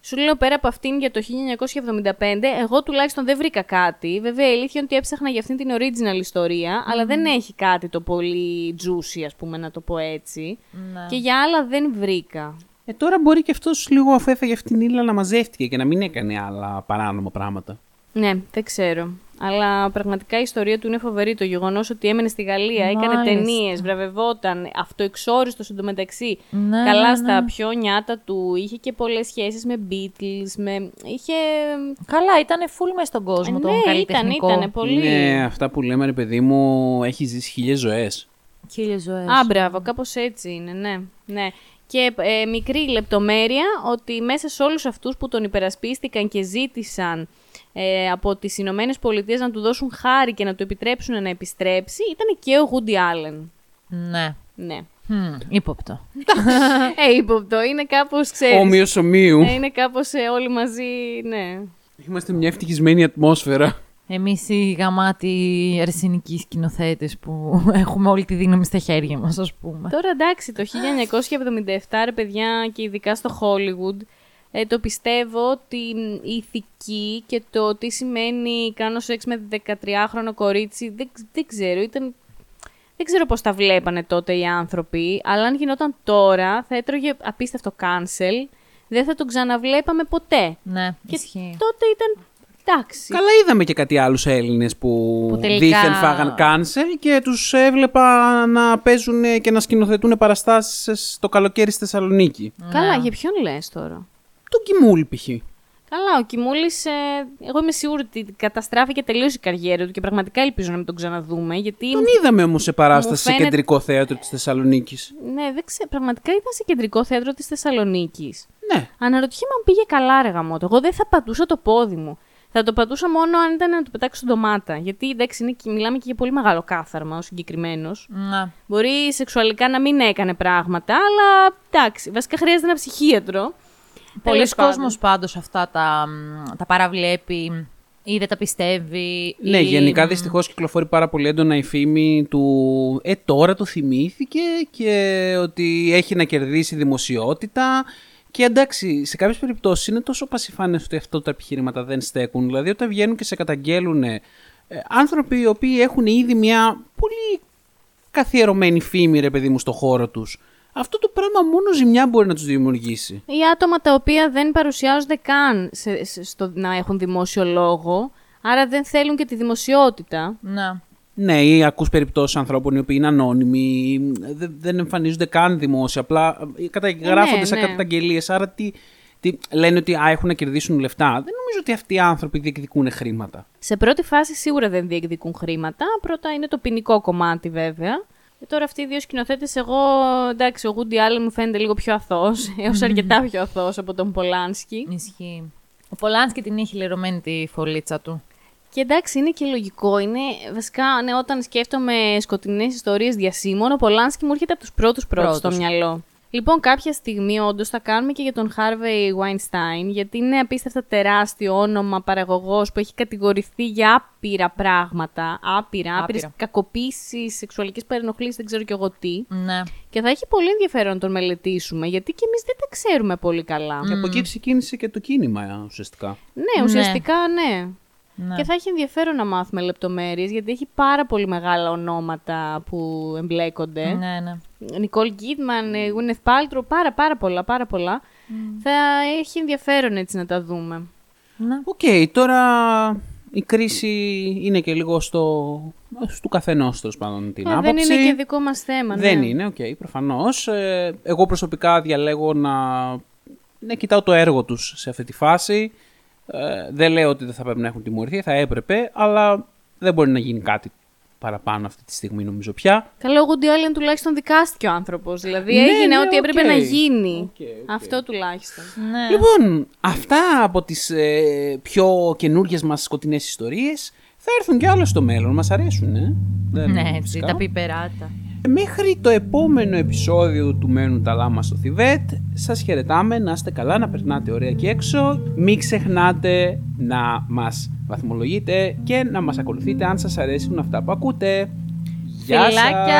Σου λέω πέρα από αυτήν για το 1975, εγώ τουλάχιστον δεν βρήκα κάτι. Βέβαια, η αλήθεια είναι ότι έψαχνα για αυτήν την original ιστορία, αλλά δεν έχει κάτι το πολύ juicy, ας πούμε, να το πω έτσι. Ναι. Και για άλλα δεν βρήκα. ε, τώρα μπορεί και αυτός λίγο αφού έφαγε αυτήν την ύλα να μαζεύτηκε και να μην έκανε άλλα παράνομα πράγματα. Ναι, δεν ξέρω. Αλλά πραγματικά η ιστορία του είναι φοβερή. Το γεγονός ότι έμενε στη Γαλλία, έκανε Μάλιστα. ταινίες, βραβευόταν, αυτοεξόριστο εντωμεταξύ. Ναι, καλά ναι, στα ναι. πιο νιάτα του. Είχε και πολλές σχέσεις με Beatles. Με... Είχε. Καλά, ήταν full μες στον κόσμο τον ναι, ήταν, καλλιτεχνικό. ήταν πολύ. Είναι αυτά που λέμε, ρε παιδί μου, έχεις ζήσει χίλιες ζωές. Χίλιες ζωές. Α, μπράβο, κάπως έτσι είναι, ναι. ναι. Και ε, μικρή λεπτομέρεια ότι μέσα σε όλους αυτούς που τον υπερασπίστηκαν και ζήτησαν ε, από τις Ηνωμένες Πολιτείες να του δώσουν χάρη και να του επιτρέψουν να επιστρέψει, ήταν και ο Woody Allen. Ναι. Ναι. Hm, ύποπτο. ε, ύποπτο, είναι κάπως, ξέρεις, Όμοιος ομοίου. ε, είναι κάπως ε, όλοι μαζί, ναι. Είμαστε μια ευτυχισμένη ατμόσφαιρα. Εμείς οι γαμάτοι αρσενικοί σκηνοθέτες που έχουμε όλη τη δύναμη στα χέρια μας, ας πούμε. Τώρα εντάξει, το 1977 ρε παιδιά και ειδικά στο Hollywood ε, το πιστεύω ότι η ηθική και το τι σημαίνει κάνω σεξ με 13χρονο κορίτσι δεν, δεν ξέρω, ήταν... Δεν ξέρω πώς τα βλέπανε τότε οι άνθρωποι, αλλά αν γινόταν τώρα θα έτρωγε απίστευτο cancel, δεν θα τον ξαναβλέπαμε ποτέ. Ναι, Και ισχύει. τότε ήταν εντάξει. Καλά είδαμε και κάτι άλλους Έλληνες που, Που τελικά- δήθεν φάγαν cancel και τους έβλεπα να παίζουν και να σκηνοθετούν παραστάσεις το καλοκαίρι στη Θεσσαλονίκη. Καλά, για ποιον λες τώρα; Τον Κιμούλη π.χ. Καλά, ο Κιμούλης, ε, εγώ είμαι σίγουρη ότι καταστράφηκε τελείω η καριέρα του και πραγματικά ελπίζω να μην τον ξαναδούμε. Γιατί. Τον είδαμε όμως σε παράσταση Μου σε φαίνεται- κεντρικό θέατρο της Θεσσαλονίκης. Ναι, δεν ξέρω. Πραγματικά ήταν σε κεντρικό θέατρο της Θεσσαλονίκης. Ναι. Αναρωτιέμαι αν πήγε καλά, ρε γαμότο. Εγώ δεν θα πατούσα το πόδι μου. Θα Θα το πατούσα μόνο αν ήταν να του πετάξω ντομάτα. Γιατί εντάξει, είναι, και- μιλάμε και για πολύ μεγάλο κάθαρμα ο συγκεκριμένος. Να. Μπορεί σεξουαλικά να μην έκανε πράγματα, αλλά εντάξει, βασικά χρειάζεται ένα ψυχίατρο. Πολλοί Τέλος πάντων. κόσμος πάντως αυτά τα, μ, τα παραβλέπει ή δεν τα πιστεύει. Ναι, ή- γενικά δυστυχώς κυκλοφορεί πάρα πολύ έντονα η φήμη του «Ε, τώρα το θυμήθηκε» και ότι έχει να κερδίσει δημοσιότητα. Και εντάξει, σε κάποιες περιπτώσεις είναι τόσο πασιφάνες ότι αυτό τα επιχειρήματα δεν στέκουν. Δηλαδή όταν βγαίνουν και σε καταγγέλουν ε, άνθρωποι οι οποίοι έχουν ήδη μια πολύ καθιερωμένη φήμη, ρε παιδί μου, στο χώρο τους. Αυτό το πράγμα μόνο ζημιά μπορεί να τους δημιουργήσει. Ή άτομα τα οποία δεν παρουσιάζονται καν σε, σε- στο να έχουν δημόσιο λόγο, άρα δεν θέλουν και τη δημοσιότητα. Να. Ναι, ή ακούς περιπτώσεις ανθρώπων οι οποίοι είναι ανώνυμοι, δεν, δεν εμφανίζονται καν δημόσια, απλά ε, καταγράφονται ναι, σαν ναι. καταγγελίες, άρα τι, τι, λένε ότι α, έχουν να κερδίσουν λεφτά. Δεν νομίζω ότι αυτοί οι άνθρωποι διεκδικούν χρήματα. Σε πρώτη φάση σίγουρα δεν διεκδικούν χρήματα. Πρώτα είναι το ποινικό κομμάτι βέβαια. Και τώρα αυτοί οι δύο σκηνοθέτες, εγώ εντάξει, ο Woody Allen μου φαίνεται λίγο πιο αθώος, έως αρκετά πιο αθώος από τον Πολάνσκι. Ισχύει. Ο Πολάνσκι την είχε λερωμένη τη φωλίτσα του. Και εντάξει, είναι και λογικό. Είναι βασικά, ναι, όταν σκέφτομαι σκοτεινές ιστορίες διασύμων, ο Πολάνσκι μου έρχεται από τους πρώτους πρώτους στο Πρώτους. μυαλό. Λοιπόν, κάποια στιγμή όντως θα κάνουμε και για τον Harvey Weinstein, γιατί είναι απίστευτα τεράστιο όνομα παραγωγός που έχει κατηγορηθεί για άπειρα πράγματα. Άπειρα, άπειρες Άπειρα. κακοποίησεις, σεξουαλική παρενοχλήση, δεν ξέρω κι εγώ τι. Ναι. Και θα έχει πολύ ενδιαφέρον να τον μελετήσουμε, γιατί και εμείς δεν τα ξέρουμε πολύ καλά. Και από εκεί ξεκίνησε και το κίνημα ε, ουσιαστικά. Ναι, ουσιαστικά ναι. ναι. Και θα έχει ενδιαφέρον να μάθουμε λεπτομέρειες, γιατί έχει πάρα πολύ μεγάλα ονόματα που εμπλέκονται. Ναι, ναι. Νικόλ Κίντμαν, Γουίνεθ Πάλτρο, πάρα πάρα πολλά, πάρα πολλά. Θα έχει ενδιαφέρον έτσι να τα δούμε. ναι. Οκ, τώρα η κρίση είναι και λίγο στο, στο καθενός τέλος πάντων την Ε, άποψη. δεν είναι και δικό μας θέμα. Δεν ναι. είναι, οκ, προφανώς. Ε, εγώ προσωπικά διαλέγω να, να κοιτάω το έργο τους σε αυτή τη φάση. Ε, δεν λέω ότι δεν θα πρέπει να έχουν τιμωρηθεί, θα έπρεπε, αλλά δεν μπορεί να γίνει κάτι παραπάνω αυτή τη στιγμή νομίζω πια. Καλό, ο Woody Allen τουλάχιστον δικάστηκε ο άνθρωπος. Δηλαδή Ναι, έγινε ναι, ό,τι έπρεπε οκ. να γίνει. OK, OK. Αυτό τουλάχιστον. ναι. Λοιπόν, αυτά από τις ε, πιο καινούργιες μας σκοτεινές ιστορίες θα έρθουν και άλλα στο μέλλον, μας αρέσουν, ε. Δεν- Ναι, έτσι, φυσικά. τα πιπεράτα. Μέχρι το επόμενο επεισόδιο του Μένουν τα Λάμα στο Θιβέτ, σας χαιρετάμε, να είστε καλά, να περνάτε ωραία εκεί έξω. Μην ξεχνάτε να μας βαθμολογείτε και να μας ακολουθείτε αν σας αρέσουν αυτά που ακούτε. Γεια σας! Φιλάκια!